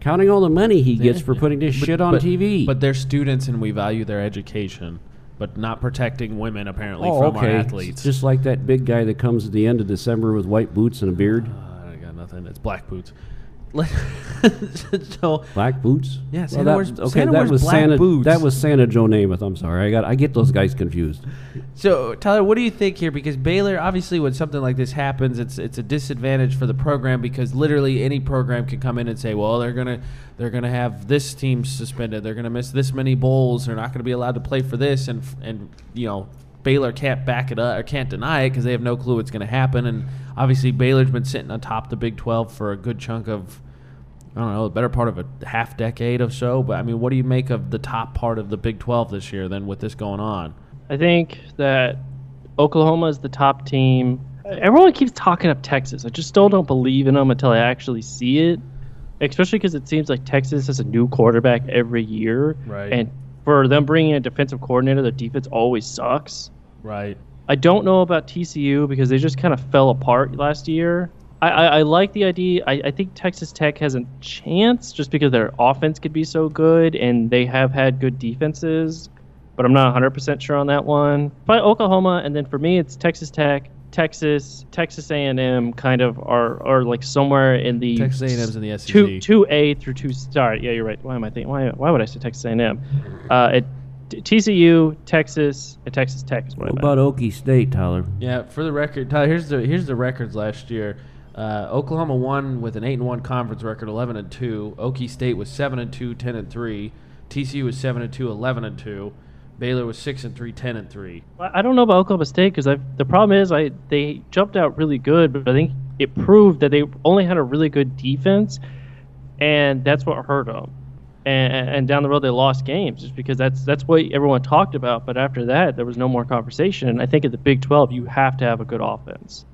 counting all the money he gets for putting this But- shit on but- TV. But they're students and we value their education, but not protecting women apparently oh, from okay, our athletes. just like that big guy that comes at the end of December with white boots and a beard, Uh, I got nothing. It's black boots. so black boots. Yeah, Santa that, wears- okay, Santa that wears was black Santa. boots. That was Santa Joe Namath. I'm sorry, I got I get those guys confused. So Tyler, what do you think here? Because Baylor, obviously, when something like this happens, it's it's a disadvantage for the program because literally any program can come in and say, well, they're gonna they're gonna have this team suspended, they're gonna miss this many bowls, they're not gonna be allowed to play for this, and and you know Baylor can't back it up or can't deny it because they have no clue what's gonna happen, and obviously Baylor's been sitting on top of the Big Twelve for a good chunk of. I don't know, the better part of a half decade or so. But I mean, what do you make of the top part of the Big 12 this year? Then with this going on, I think that Oklahoma is the top team. Everyone keeps talking up Texas. I just still don't believe in them until I actually see it. Especially because it seems like Texas has a new quarterback every year, Right. and for them bringing in a defensive coordinator, their defense always sucks. right? I don't know about TCU because they just kind of fell apart last year. I, I, I like the idea. I, I think Texas Tech has a chance just because their offense could be so good and they have had good defenses, but I'm not 100% sure on that one. But Oklahoma, and then for me, it's Texas Tech, Texas, Texas A&M kind of are, are like somewhere in the Texas A&M's in the SEC. two two A through two. Sorry, yeah, you're right. Why am I thinking? Why, why would I say Texas A&M? Uh, at TCU, Texas, and Texas Tech is what, What I about Okie State, Tyler? Yeah, for the record, Tyler, here's the here's the records last year. Uh, Oklahoma won with an eight and one conference record, eleven and two. Okie State was seven and two, 10 and three. TCU was seven and two, 11 and two. Baylor was six and three, 10 and three. I I don't know about Oklahoma State because the problem is I they jumped out really good, but I think it proved that they only had a really good defense, and that's what hurt them. And, and down the road they lost games just because that's that's what everyone talked about. But after that, there was no more conversation. And I think at the Big 12, you have to have a good offense.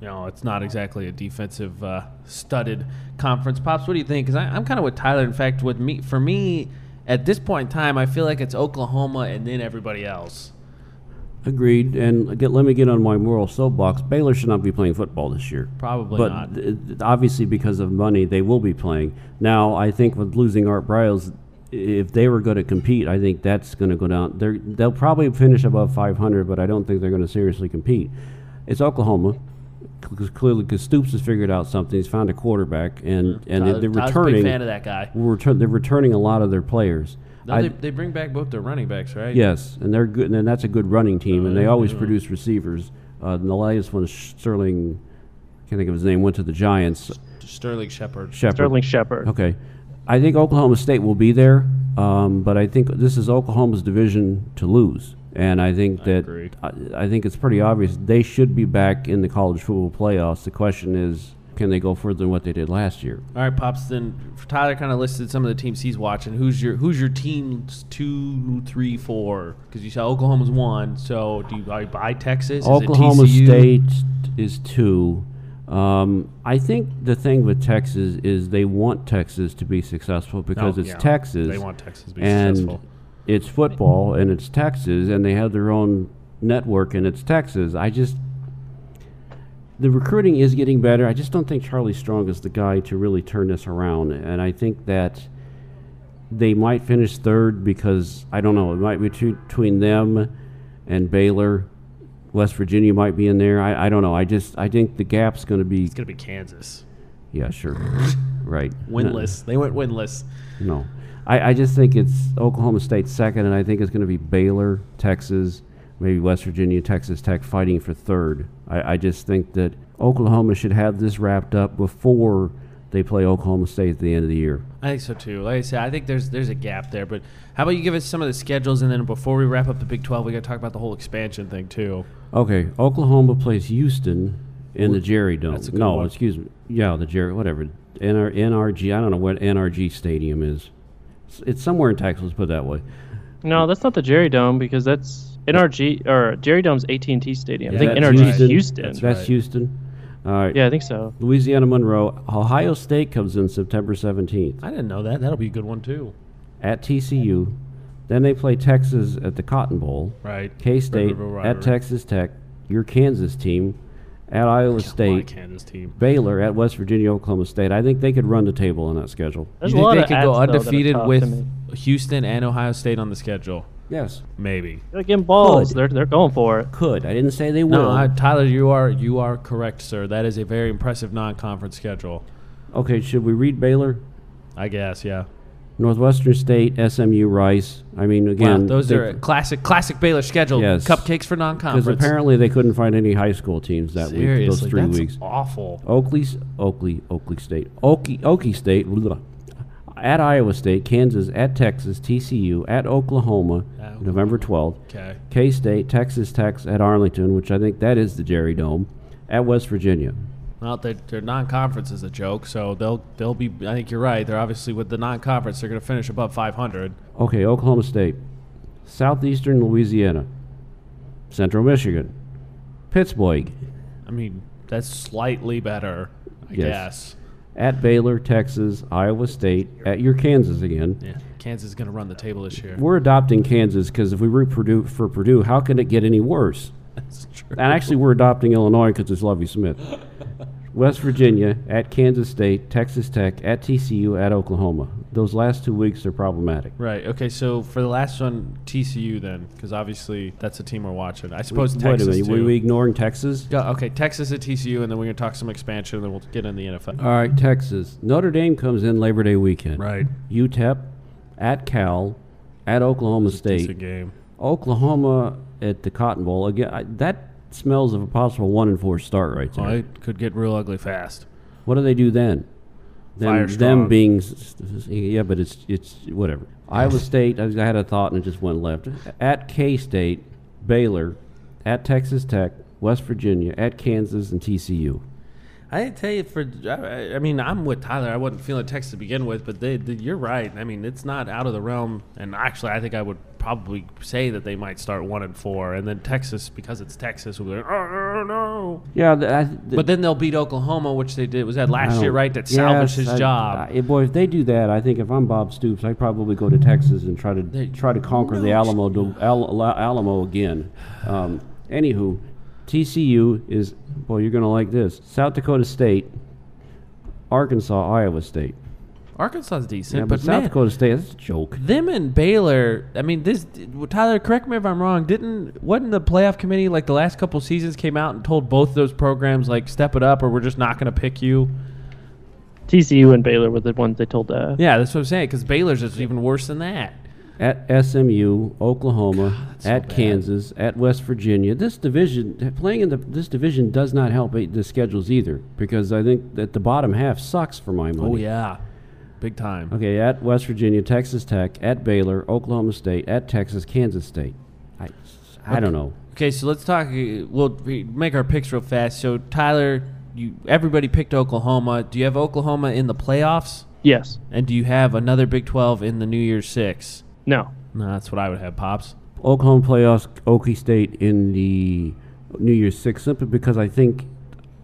You know, it's not exactly a defensive uh, studded conference. Pops, what do you think? Because I'm kind of with Tyler. In fact, with me, for me, at this point in time, I feel like it's Oklahoma and then everybody else. Agreed. And get, let me get on my moral soapbox. Baylor should not be playing football this year. Probably but not. th- obviously, because of money, they will be playing. Now, I think with losing Art Briles, if they were going to compete, I think that's going to go down. They're, they'll probably finish above 500, but I don't think they're going to seriously compete. It's Oklahoma. Because clearly, because Stoops has figured out something. He's found a quarterback, and and Tyler- they're Tyler's a returning. big fan of that guy. Return, they're returning a lot of their players. No, I- they, they bring back both their running backs, right? Yes, and they're good, and that's a good running team, and they yeah, always yeah. produce receivers. Uh, and the latest one is Sterling. Can't think of his name. Went to the Giants. Sterling Shepard. Shepard. Sterling Shepard. Okay, I think Oklahoma State will be there, um, but I think this is Oklahoma's division to lose, and I think that agree. I, I think it's pretty obvious they should be back in the college football playoffs. The question is, can they go further than what they did last year? All right, pops. Then Tyler kind of listed some of the teams he's watching. Who's your Who's your teams two, three, four? Because you said Oklahoma's one. So do you buy, buy Texas? Is it Oklahoma TCU? State is two. Um, I think the thing with Texas is they want Texas to be successful because Oh, it's yeah. Texas. They want Texas to be and successful. It's football and it's Texas and they have their own network and it's Texas. I just the recruiting is getting better. I just don't think Charlie Strong is the guy to really turn this around. And I think that they might finish third because I don't know. It might be between- between them and Baylor. West Virginia might be in there. I, I don't know. I just I think the gap's going to be It's gonna be Kansas. yeah sure right Winless. They went winless. no, I, I just think it's Oklahoma State second, and I think it's going to be Baylor, Texas, maybe West Virginia, Texas Tech fighting for third. I, I just think that Oklahoma should have this wrapped up before they play Oklahoma State at the end of the year. I think so too. Like I said, I think there's there's a gap there. But how about you give us some of the schedules, and then before we wrap up the Big Twelve, we got to talk about the whole expansion thing too. Okay, Oklahoma plays Houston in the Jerry Dome. That's a good no, one. excuse me. Yeah, the Jerry, whatever. NR, NRG. I don't know what NRG Stadium is. It's, it's somewhere in Texas. Let's put it that way. No, that's not the Jerry Dome because that's NRG or Jerry Dome's AT&T Stadium. I think That's NRG is Houston. Houston. That's That's right. Houston. All right. Yeah, I think so. Louisiana Monroe. Ohio State comes in September 17th I didn't know that. That'll be a good one too. at TCU. Then they play Texas at the Cotton Bowl. Right. K State at. Texas Tech. Your Kansas team at Iowa State. Team. Baylor at West Virginia, Oklahoma State. I think they could run the table on that schedule. There's you think they could go though, undefeated with. Houston and Ohio State on the schedule? Yes, Maybe. They're getting balls. Could. They're they're going for it. could. I didn't say they will. No, I, Tyler, you are you are correct, sir. That is a very impressive non-conference schedule. okay, should we read Baylor? I guess, yeah. Northwestern State, SMU, Rice. I mean, Wow, again, those they- are classic classic Baylor schedule. Yes. Cupcakes for non-conference. Because apparently they couldn't find any high school teams that week. Seriously, Those three that's weeks. awful. Oakley, Oakley, Oakley State, Okie, Okie State, blah, at Iowa State, Kansas, at Texas, TCU, at Oklahoma, At November 12th, Okay. K State, Texas Tech at Arlington, which I think that is the Jerry Dome, at West Virginia. Well, their, their non-conference is a joke, so they'll they'll be. I think you're right. They're obviously with the non-conference, they're going to finish above 500. Okay, Oklahoma State, Southeastern Louisiana, Central Michigan, Pittsburgh, I mean, that's slightly better, I Yes. guess. at Baylor, Texas, Iowa State, at your Kansas again. Yeah, Kansas is going to run the table this year. We're adopting Kansas because if we root Purdue for Purdue, how can it get any worse? That's true. And actually, we're adopting Illinois because it's Lovie Smith. West Virginia at Kansas State, Texas Tech at TCU at Oklahoma. Those last two weeks are problematic. Right. Okay. So for the last one, TCU then, because obviously that's the team we're watching. I suppose Wait Texas a minute, too. were we ignoring Texas? Yeah, okay, Texas at TCU, and then we're gonna talk some expansion, and then we'll get in the NFL. All right, Texas. Notre Dame comes in Labor Day weekend. Right. UTEP at Cal at Oklahoma State. Decent game. Oklahoma at the Cotton Bowl again. I, that smells of a possible one and four start right there. Oh, it could get real ugly fast. What do they do then? Them, Fire them being yeah, but it's it's whatever. Iowa State. I was- I had a thought and it just went left. At K State, Baylor, at Texas Tech, West Virginia, at Kansas and TCU. I didn't tell you for. I, I mean, I'm with Tyler. I wasn't feeling Texas to begin with, but they, they, you're right. I mean, it's not out of the realm. And actually, I think I would probably say that they might start one and four, and then Texas, because it's Texas, will be like, oh no. Yeah, th- I, th- But then they'll beat Oklahoma, which they did. Was that last year, right? That salvaged his I- job. I- boy, if they do that, I think if I'm Bob Stoops, I'd probably go to Texas and try to They- try to conquer the Alamo to, Al, Alamo again. Um, anywho, TCU is boy, you're gonna like this. South Dakota State, Arkansas, Iowa State. Arkansas is decent, Yeah, but, but South man, Dakota State, that's a joke. them and Baylor. I mean, this Tyler. Correct me if I'm wrong. Didn't wasn't the playoff committee like the last couple seasons came out and told both those programs like step it up or we're just not going to pick you. TCU and Baylor were the ones they told that. Yeah, that's what I'm saying. Because Baylor's is even worse than that. at SMU, Oklahoma, so at bad. Kansas, at West Virginia. This division, playing in the, this division does not help eh, the schedules either because I think that the bottom half sucks for my money. Oh yeah, big time. Okay, at West Virginia, Texas Tech, at Baylor, Oklahoma State, at Texas, Kansas State. I, I don't know. Okay, so let's talk. uh, We'll make our picks real fast. So Tyler, you everybody picked Oklahoma. Do you have Oklahoma in the playoffs? Yes. And do you have another Big Twelve in the New Year's Six? No. No, that's what I would have, pops. Oklahoma playoffs, Okie State in the New Year's Six, simply because I think,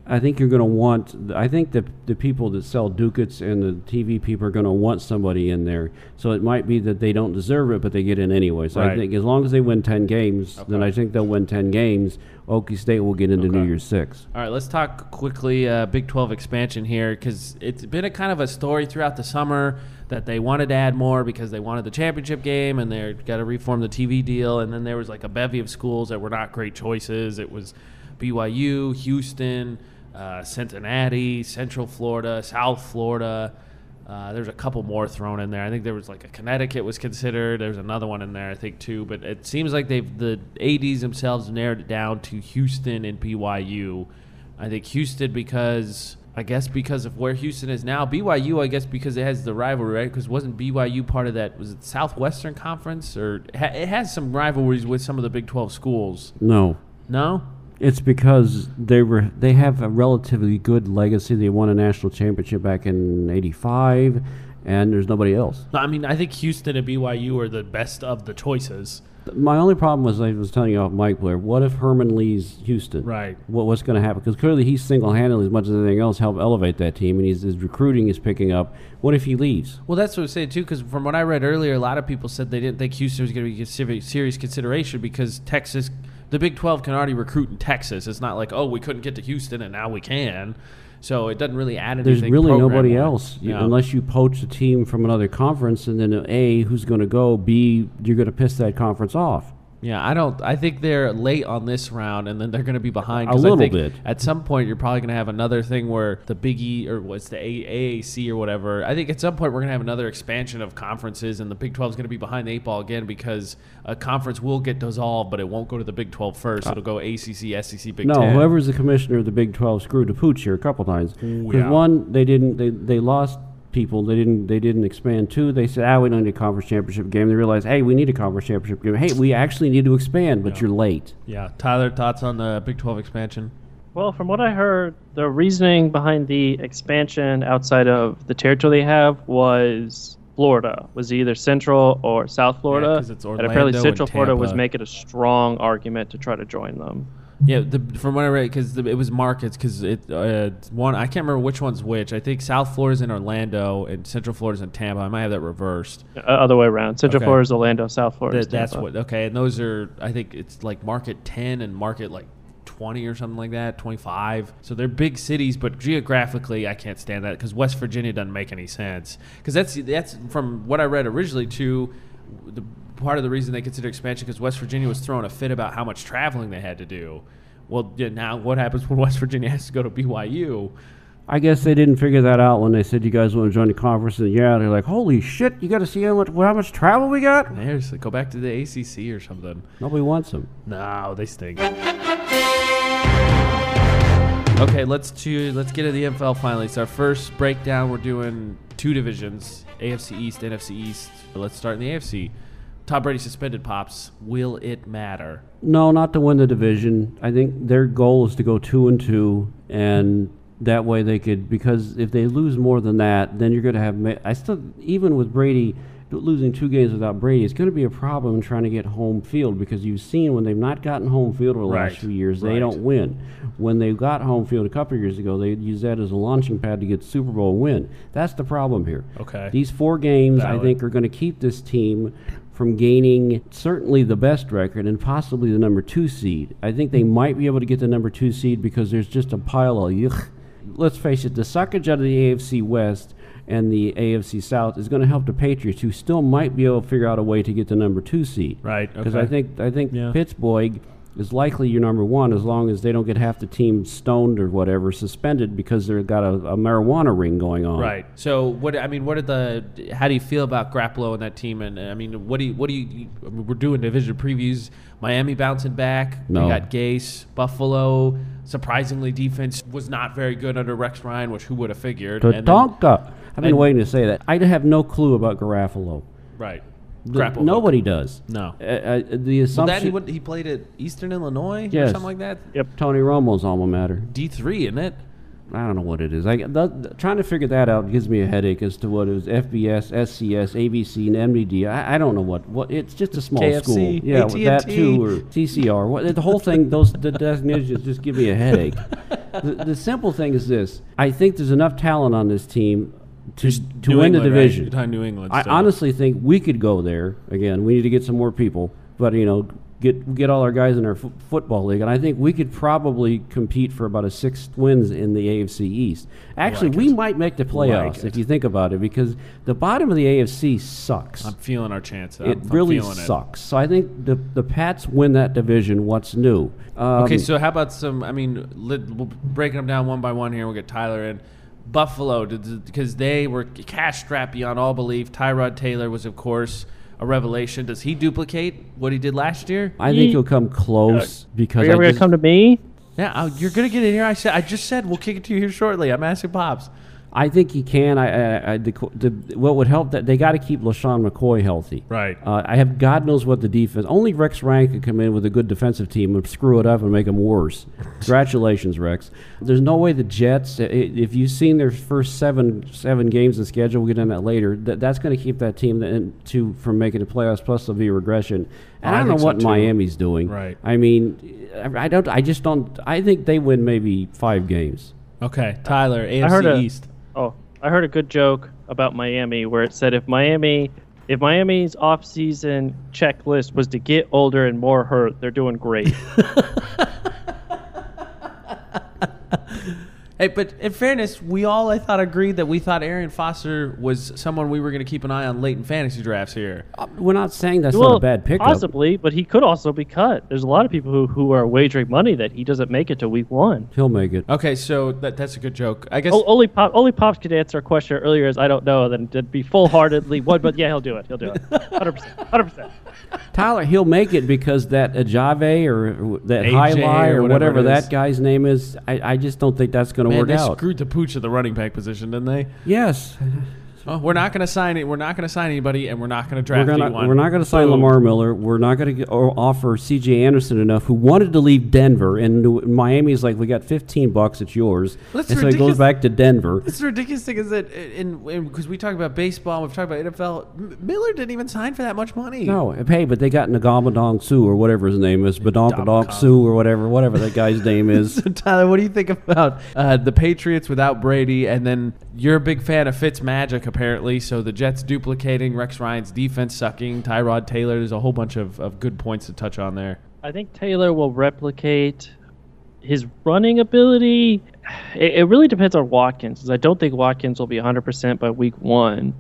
I think you're going to want. I think the the people that sell ducats and the TV people are going to want somebody in there. So it might be that they don't deserve it, but they get in anyway. So Right. I think as long as they win ten games, then I think they'll win ten games. Okie State will get into New Okay. Year's Six. All right, let's talk quickly uh, Big 12 expansion here because it's been a kind of a story throughout the summer that they wanted to add more because they wanted the championship game and they're got to reform the TV deal. And then there was like a bevy of schools that were not great choices. It was BYU, Houston, uh, Cincinnati, Central Florida, South Florida. Uh, there's a couple more thrown in there. I think there was like a Connecticut was considered. There's another one in there, I think too. But it seems like they've the ads themselves narrowed it down to Houston and BYU. I think Houston because I guess because of where Houston is now. BYU, I guess because it has the rivalry, right? Because wasn't BYU part of that? Was it Southwestern Conference or ha- it has some rivalries with some of the Big 12 schools? No, No. It's because they were they have a relatively good legacy. They won a national championship back in '85, and there's nobody else. I mean, I think Houston and BYU are the best of the choices. My only problem was I was telling you off Mike Blair. What if Herman leaves Houston? Right. What, what's going to happen? Because clearly he's single-handedly, as much as anything else, helped elevate that team, and he's, his recruiting is picking up. What if he leaves? Well, that's what I was saying too. Because from what I read earlier, a lot of people said they didn't think Houston was going to be a serious consideration because Texas, the Big Twelve, can already recruit in Texas. It's not like oh we couldn't get to Houston and now we can. So it doesn't really add anything. There's really nobody else Yeah. unless you poach a team from another conference, and then A, who's going to go? B, you're going to piss that conference off. Yeah, I don't. I think they're late on this round, and then they're going to be behind. A little I think bit. At some point, you're probably going to have another thing where the Big E or what's the A- AAC or whatever. I think at some point we're going to have another expansion of conferences, and the Big 12 is going to be behind the eight ball again because a conference will get dissolved, but it won't go to the Big 12 first. It'll go ACC, SEC, Big no, 10. whoever's the commissioner of the Big 12 screwed the pooch here a couple times. Because yeah. one, they didn't they, they lost people. They didn't they didn't expand. Two, they said, ah, we don't need a conference championship game. They realized, hey, we need a conference championship game. Hey, we actually need to expand, but you're late. Yeah, Tyler, thoughts on the Big 12 expansion? Well, from what I heard, the reasoning behind the expansion outside of the territory they have was Florida was either Central or South Florida, 'cause it's and apparently Central and Florida was making a strong argument to try to join them. Yeah, the, from what I read, because it was markets, because it uh, one I can't remember which one's which. I think South Florida's in Orlando and Central Florida's in Tampa. I might have that reversed. Uh, other way around. Central Okay. Florida is Orlando, South Florida. is That, that's Tampa. what okay, and those are I think it's like market ten and market like twenty or something like that, twenty five. So they're big cities, but geographically I can't stand that because West Virginia doesn't make any sense. Because that's that's from what I read originally too. The part of the reason they consider expansion because West Virginia was throwing a fit about how much traveling they had to do. Well, yeah, now what happens when West Virginia has to go to BYU? I guess they didn't figure that out when they said you guys want to join the conference. And yeah, they're like, holy shit, you got to see how much how much travel we got. There's go back to the ACC or something. Nobody wants them. No, they stink. Okay, let's to let's get to the NFL finally. It's our first breakdown. We're doing two divisions: AFC East, NFC East. Let's start in the AFC. Tom Brady suspended pops. Will it matter? No, not to win the division. I think their goal is to go two and two, and that way they could. Because if they lose more than that, then you're going to have. ma- I still, even with Brady losing two games without Brady, it's going to be a problem trying to get home field because you've seen when they've not gotten home field over the Right, last few years, they right. don't win. When they got home field a couple years ago, they used that as a launching pad to get Super Bowl win. That's the problem here. Okay. These four games, I think, are going to keep this team from gaining certainly the best record and possibly the number two seed. I think they might be able to get the number two seed because there's just a pile of yuck. Let's face it, the suckage out of the AFC West and the AFC South is going to help the Patriots, who still might be able to figure out a way to get the number two seed. Right, Because I think I think Yeah. Pittsburgh is likely your number one as long as they don't get half the team stoned or whatever, suspended because they've got a, a marijuana ring going on. Right. So what I mean, what are the? How do you feel about Grappolo and that team? And I mean, what do you? What do you? I mean, we're doing division previews. Miami bouncing back. No. We got Gase. Buffalo. Surprisingly, defense was not very good under Rex Ryan, which who would have figured? Tatanka. I've been waiting to say that. I have no clue about Garafalo. right. The- Grapple hook. Nobody does. No. Uh, uh, the Well, assumption. that he, would, he played at Eastern Illinois or Yes. something like that. Yep. Tony Romo's alma mater. D three, isn't it? I don't know what it is. I, the, the- trying to figure that out gives me a headache as to what it was FBS, SCS, ABC, and MDD. I, I don't know what. What it's just a small KFC, school. Yeah, with that AT&T. too, or TCR. What, the whole thing, those the designations just give me a headache. the, the simple thing is this: I think there's enough talent on this team to to New win England, the division. You're New England I still. honestly think we could go there again. We need to get some more people, but you know, get get all our guys in our f- football league, and I think we could probably compete for about a six wins in the AFC East. Actually, like we it. might make the playoffs Like if you think about it, because the bottom of the AFC sucks. I'm feeling our chance. it I'm, I'm really feeling it. sucks. So I think the the Pats win that division. What's new? Um, Okay, so how about some? I mean, let, we'll breaking them down one by one here. We'll get Tyler in. Buffalo, because they were cash strapped beyond all belief. Tyrod Taylor was, of course, a revelation. Does he duplicate what he did last year? I think he'll come close Are because you I ever gonna come to me? Yeah, uh, you're gonna get in here. I said, I just said we'll kick it to you here shortly. I'm asking pops. I think he can. I, I, I the, the, what would help that they got to keep LeSean McCoy healthy. Right. Uh, I have God knows what the defense. Only Rex Ryan could come in with a good defensive team and screw it up and make them worse. Congratulations, Rex. There's no way the Jets. If you've seen their first seven seven games in schedule, we'll get into that later. That, that's going to keep that team in, to from making the playoffs. Plus, there'll be regression. And I I, don't know so, what too. Miami's doing. Right. I mean, I I don't. I just don't. I think they win maybe five games. Okay, Tyler, AFC I heard a, East. Oh, I heard a good joke about Miami where it said if Miami, if Miami's off-season checklist was to get older and more hurt, they're doing great. Hey, but in fairness, we all I thought agreed that we thought Arian Foster was someone we were going to keep an eye on late in fantasy drafts here. Uh, We're not saying that's well, not a bad pickup. possibly, but he could also be cut. There's a lot of people who, who are wagering money that he doesn't make it to week one. He'll make it. Okay, so that that's a good joke. I guess. O- only pop, only pops could answer a question earlier as I don't know, then it'd be full-heartedly one. But yeah, he'll do it. He'll do it. Hundred percent. Hundred percent. Tyler, he'll make it because that Ajave or that AJ Highline or or whatever whatever that guy's name is, I, I just don't think that's going to Man, work they out. screwed the pooch at the running back position, didn't they? yes, Oh, we're not going to sign it. We're not going to sign anybody, and we're not going to we're draft gonna anyone. we're not going to sign Boom. Lamar Miller. We're not going to offer C.J. Anderson enough, who wanted to leave Denver, and Miami's like, we got 15 bucks, it's yours, That's and so he ridiculous. goes back to Denver. This ridiculous thing is that, in because we talk about baseball, we've talked about NFL. Miller didn't even sign for that much money. No, hey, but they got Nagamadong Suh or whatever his name is, Ndamukong. Suh or whatever, whatever that guy's name is. So Tyler, what do you think about uh, the Patriots without Brady? And then you're a big fan of Fitz Magic, apparently. So the Jets duplicating Rex Ryan's defense, sucking Tyrod Taylor. There's a whole bunch of, of good points to touch on there. I think Taylor will replicate his running ability. It, it really depends on Watkins, 'cause I don't think Watkins will be 100% by week one.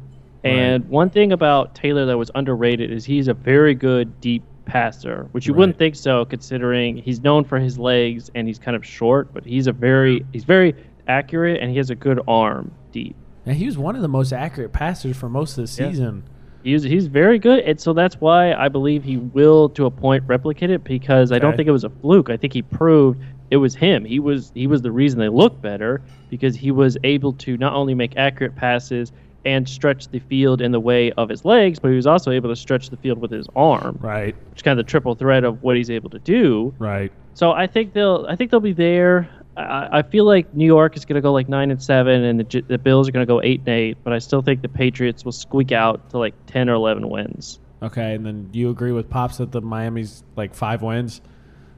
And one thing about Taylor that was underrated is he's a very good deep passer, which you wouldn't think so considering he's known for his legs and he's kind of short, but he's a very he's very accurate and he has a good arm deep. And he was one of the most accurate passers for most of the season. Yeah. He's he's very good, and so that's why I believe he will, to a point, replicate it. Because I don't Okay. think it was a fluke. I think he proved it was him. He was he was the reason they looked better because he was able to not only make accurate passes and stretch the field in the way of his legs, but he was also able to stretch the field with his arm, Right, which kind of the triple threat of what he's able to do. right. So I think they'll I think they'll be there. I, I feel like New York is going to go like nine and seven, and the, the Bills are going to go eight and eight. But I still think the Patriots will squeak out to like ten or eleven wins. Okay, and then do you agree with Pops that the Miami's like five wins?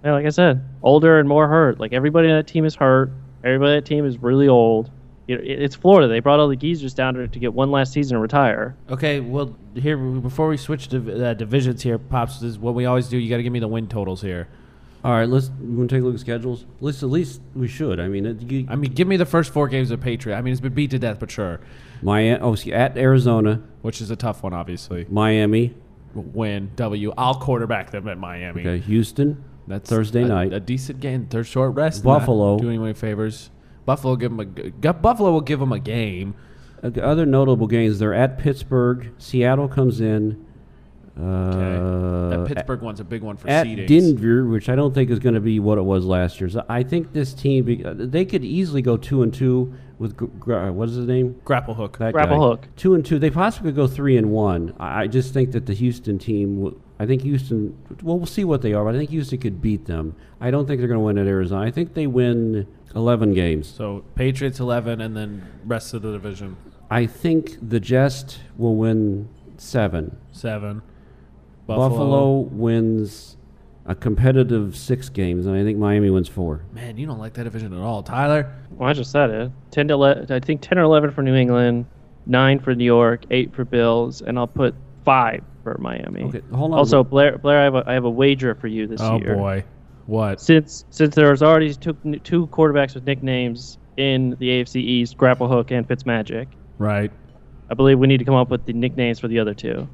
Yeah, like I said, older and more hurt. Like everybody on that team is hurt. Everybody on that team is really old. It- it's Florida. They brought all the geezers down to, to get one last season and retire. Okay, well, here before we switch to uh, divisions here, Pops, is what we always do. You got to give me the win totals here. All right, let's we want to take a look at schedules. At least, at least we should. I mean, it, you, I mean, give me the first four games of Patriot. I mean, it's been beat to death, but sure, Miami, oh, excuse- at Arizona, which is a tough one, obviously. Miami, Win W. I'll quarterback them at Miami. okay, Houston, That's Thursday a- night. A decent game. Third short rest. Buffalo. Doing any favors. Buffalo give them a Buffalo will give them a game. Uh, the other notable games, they're at Pittsburgh. Seattle comes in. Uh, that Pittsburgh one's a big one for at seedings. Denver, which I don't think is going to be what it was last year. So I think this team, uh, they could easily go two and two with Gr- Gr- uh, what is his name? Grapple hook. That Grapple guy. hook. Two and two. They possibly could go three and one. I, I just think that the Houston team. I think Houston. Well, we'll see what they are, but I think Houston could beat them. I don't think they're going to win at Arizona. I think they win eleven games. So Patriots eleven, and then rest of the division I think the Jest will win seven. seven. Buffalo. wins a competitive six games, and I think Miami wins four. Man, you don't like that division at all, Tyler. Well, I just said it. Ten to ele- I think ten or eleven for New England, nine for New York, eight for Bills, and I'll put five for Miami. Okay, hold on. Also, Blair, Blair, I have a, I have a wager for you this Oh year. Oh boy, what? Since since there's already two two quarterbacks with nicknames in the AFC East, Grapple Hook and Fitzmagic, Right. I believe we need to come up with the nicknames for the other two.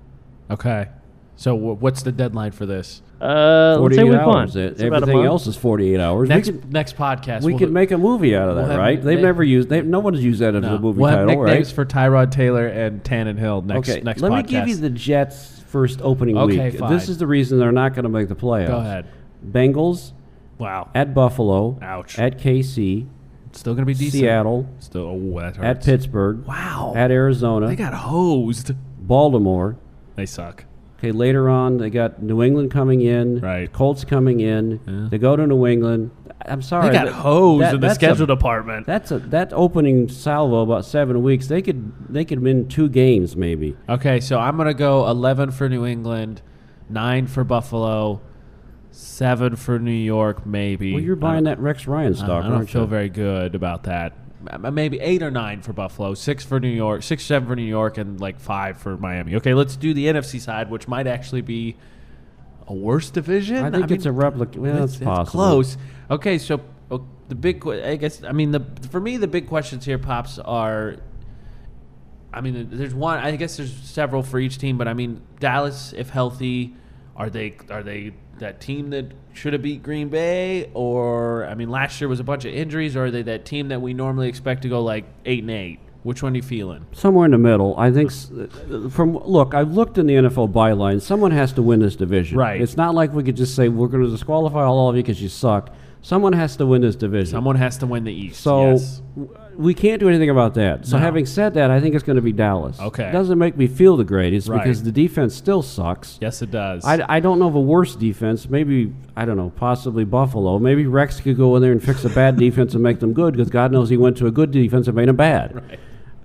Okay. So wh- what's the deadline for this? Uh, let's say Forty-eight week one. hours. It's about a Everything month. else is forty-eight hours. Next we could, next podcast. we we'll could make a movie out of we'll that, have right? They've nick- never used. They, no one's used that as no, a movie we'll have title, nicknames right? for Tyrod Taylor and Tannehill next okay, next let podcast. me give you the Jets' first opening Okay, week. fine. This is the reason they're not going to make the playoffs. Go ahead. Bengals Wow. at Buffalo. Ouch. At KC. Still gonna be decent. Seattle. Still. Oh, that hurts. At Pittsburgh. Wow. At Arizona. they got hosed. Baltimore. They suck. Okay, later on they got New England coming in. Right. Colts coming in. Yeah. They go to New England. I'm sorry. They got that- hosed that- in the schedule A, department. that's a that opening salvo about seven weeks. They could they could win two games maybe. Okay, so I'm gonna go 11 for New England, nine for Buffalo, seven for New York, maybe. Well, you're buying that Rex Ryan stock, don't, I don't aren't feel you? very good about that. M- Maybe eight or nine for Buffalo, six for New York, six seven for New York, and like five for Miami. Okay, let's do the NFC side, which might actually be a worse division. I think it's mean, a replica. Well, it's, possible. close. Okay, so oh, the big, I guess, I mean, the for me, the big questions here, pops, are. I mean, there's one. I guess there's several for each team, but I mean, Dallas, if healthy, are they are they that team that should have beat Green Bay, or I mean, last year was a bunch of injuries, or are they that team that we normally expect to go like eight and eight? Which one are you feeling? Somewhere in the middle. I think. From look, I've looked in the NFL byline. Someone has to win this division. Right. It's not like we could just say we're going to disqualify all of you because you suck. Someone has to win this division. Someone has to win the East. So yes. w- we can't do anything about that. So No. having said that, I think it's going to be Dallas. Okay. It doesn't make me feel the greatest Right. because the defense still sucks. yes, it does. I, I don't know of a worse defense. Maybe I don't know. Possibly Buffalo. Maybe Rex could go in there and fix a bad defense and make them good because God knows he went to a good defense and made them bad. Right.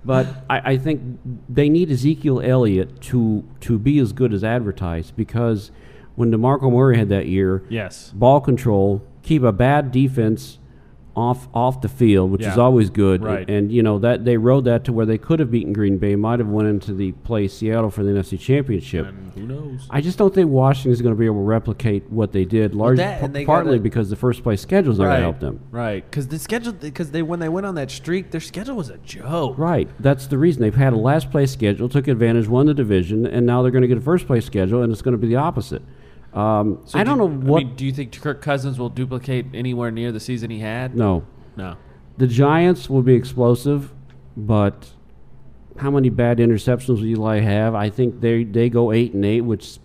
But I, I think they need Ezekiel Elliott to to be as good as advertised because when DeMarco Murray had that year, yes. ball control, keep a bad defense off off the field, which is always good. Right. And you know that they rode that to where they could have beaten Green Bay, might have went into the play Seattle for the NFC Championship. And who knows? I just don't think Washington's going to be able to replicate what they did, largely that, they partly gotta- because the first place schedule's not going to help them. Right, because the schedule, because they when they went on that streak, their schedule was a joke. Right. That's the reason they've had a last place schedule, took advantage, won the division, and now they're going to get a first place schedule, and it's going to be the opposite. Um, So I don't know what. I mean, do you think Kirk Cousins will duplicate anywhere near the season he had? no, No. the Giants will be explosive, but how many bad interceptions will Eli have? I think they they go eight and eight, which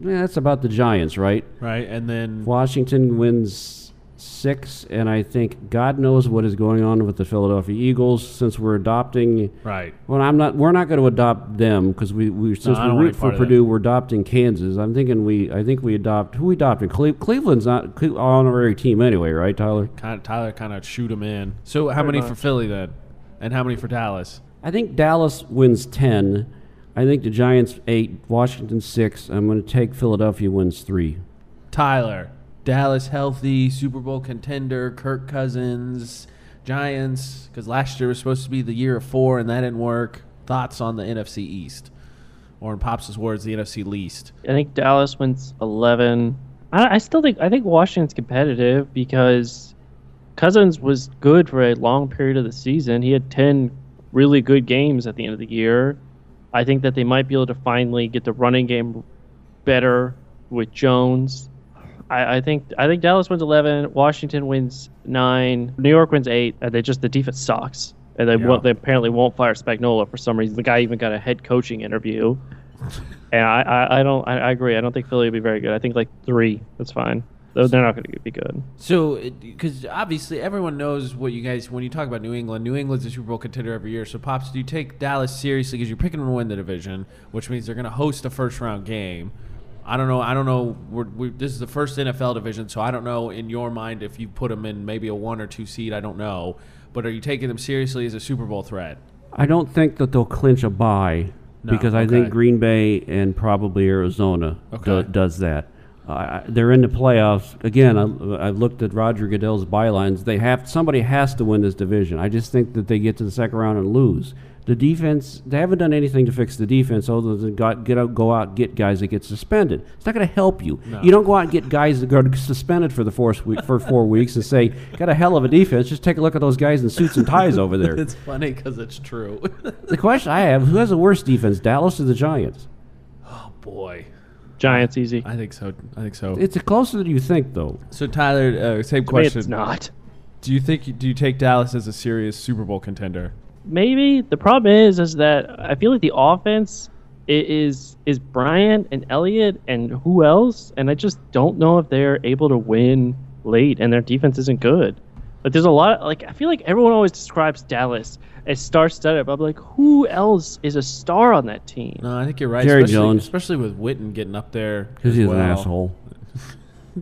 yeah, that's about the Giants, right? Right, and then Washington wins six, and I think God knows what is going on with the Philadelphia Eagles since we're adopting. right, Well, I'm not. We're not going to adopt them because we, we since I don't we want root for part of Purdue, we're adopting Kansas. I'm thinking we. I think we adopt who we adopting. Cle- Cleveland's not Cle- honorary team anyway, right, Tyler? kind of, Tyler kind of shoot him in. So how many for Philly then, and how many for Dallas? I think Dallas wins ten. I think the Giants eight, Washington six. I'm going to take Philadelphia wins three. Tyler, Dallas healthy, Super Bowl contender, Kirk Cousins, Giants, because last year was supposed to be the year of four and that didn't work. Thoughts on the NFC East, or in Pops' words, the NFC least? I think Dallas wins 11. I, I still think I think Washington's competitive because Cousins was good for a long period of the season. He had 10 really good games at the end of the year. I think that they might be able to finally get the running game better with Jones. I, I think I think Dallas wins 11, Washington wins nine, New York wins eight. And they just the defense sucks, and they Yeah. won't, they apparently won't fire Spagnuolo for some reason. The guy even got a head coaching interview. And I, I, I don't I, I agree. I don't think Philly will be very good. I think like three. That's fine. They're not going to be good. So, because obviously everyone knows what you guys when you talk about New England, New England's a Super Bowl contender every year. So, pops, do you take Dallas seriously because you're picking them to win the division, which means they're going to host a first round game. I don't know. I don't know. We're, we this is the first NFL division, so I don't know in your mind if you put them in maybe a one or two seed. I don't know. But are you taking them seriously as a Super Bowl threat? I don't think that they'll clinch a bye No, because I okay. think Green Bay and probably Arizona Okay. do, does that. Uh, they're in the playoffs again. I, I've looked at Roger Goodell's bylines. They have somebody has to win this division. I just think that they get to the second round and lose. The defense, they haven't done anything to fix the defense other than got, get out, go out get guys that get suspended. It's not going to help you. You don't go out and get guys that are suspended for the fourth week, for four weeks and say, got a hell of a defense. Just take a look at those guys in suits and ties over there. It's funny because it's true. The question I have: Who has the worst defense, Dallas or the Giants? Oh, boy, Giants easy. I think so. I think so. It's closer than you think, though. so, Tyler, uh, same To me, question. it's not. Do you think do you take Dallas as a serious Super Bowl contender? Maybe the problem is is that I feel like the offense is is Bryant and Elliott and who else, and I just don't know if they're able to win late, and their defense isn't good. But there's a lot. Like I feel like everyone always describes Dallas as star-studded, but I'm like, who else is a star on that team? No, I think you're right. Jerry especially, Jones. especially with Witten getting up there Because he's well. an asshole.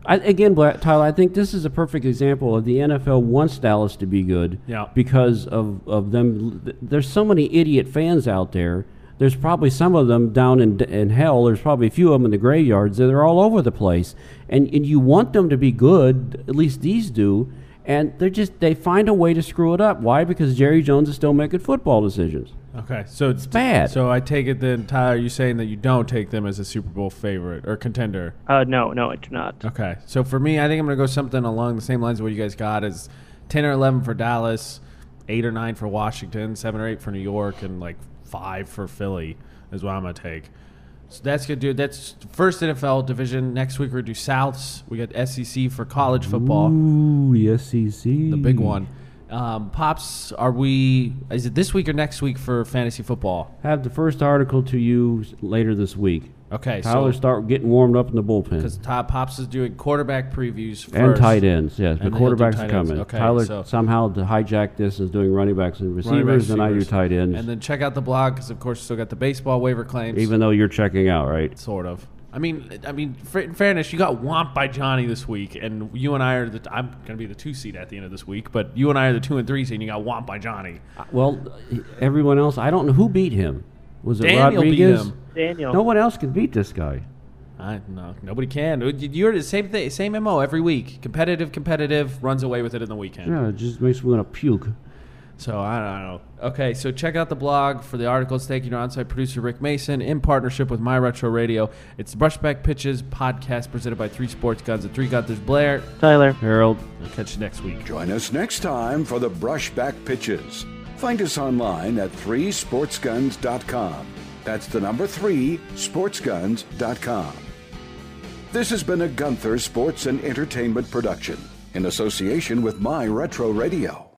I, again, Black, Tyler, I think this is a perfect example of the NFL wants Dallas to be good. Yeah. Because of, of them. There's so many idiot fans out there. There's probably some of them down in, in hell. There's probably a few of them in the graveyards. They're all over the place. And, and you want them to be good, at least these do. And they're just, they find a way to screw it up. Why? Because Jerry Jones is still making football decisions. Okay, so it's bad. So I take it then, Tyler. Are you saying that you don't take them as a Super Bowl favorite or contender? Uh, no, no, I do not. Okay, so for me, I think I'm gonna go something along the same lines of what you guys got is ten or eleven for Dallas, eight or nine for Washington, seven or eight for New York, and like five for Philly is what I'm gonna take. So that's gonna do. That's first NFL division. Next week we're gonna do Souths. We got SEC for college football. Ooh, the SEC. the big one. Um, Pops, are we? Is it this week or next week for fantasy football? Have the first article to you later this week. Okay, Tyler, so start getting warmed up in the bullpen. because Todd Pops is doing quarterback previews first. And tight ends, yes. And But then he'll do quarterbacks tight are ends. coming. Okay, Tyler so- somehow to hijack this is doing running backs and running receivers, back and I do receivers. tight ends. And then check out the blog because, of course, still got the baseball waiver claims. even though you're checking out, right? sort of. I mean, I mean, in fairness, you got whomped by Johnny this week, and you and I are the. I'm going to be the two seed at the end of this week, but you and I are the two and three seed. and You got whomped by Johnny. Uh, well, everyone else, I don't know who beat him. Was it Daniel beat Rodriguez? him. Daniel. No one else can beat this guy. I no, nobody can. You're the same thing, same mo every week. Competitive, competitive, runs away with it in the weekend. Yeah, it just makes me want to puke. So I don't know. Okay, so check out the blog for the articles. Thank you to on-site producer Rick Mason in partnership with My Retro Radio. It's the Brushback Pitches podcast presented by Three Sports Guns and Three Guns. Blair. Tyler. Harold, I'll catch you next week. Join us next time for the Brushback Pitches. Find us online at 3sportsguns.com. That's the number 3 sportsguns.com. This has been a Gunther Sports and Entertainment production in association with My Retro Radio.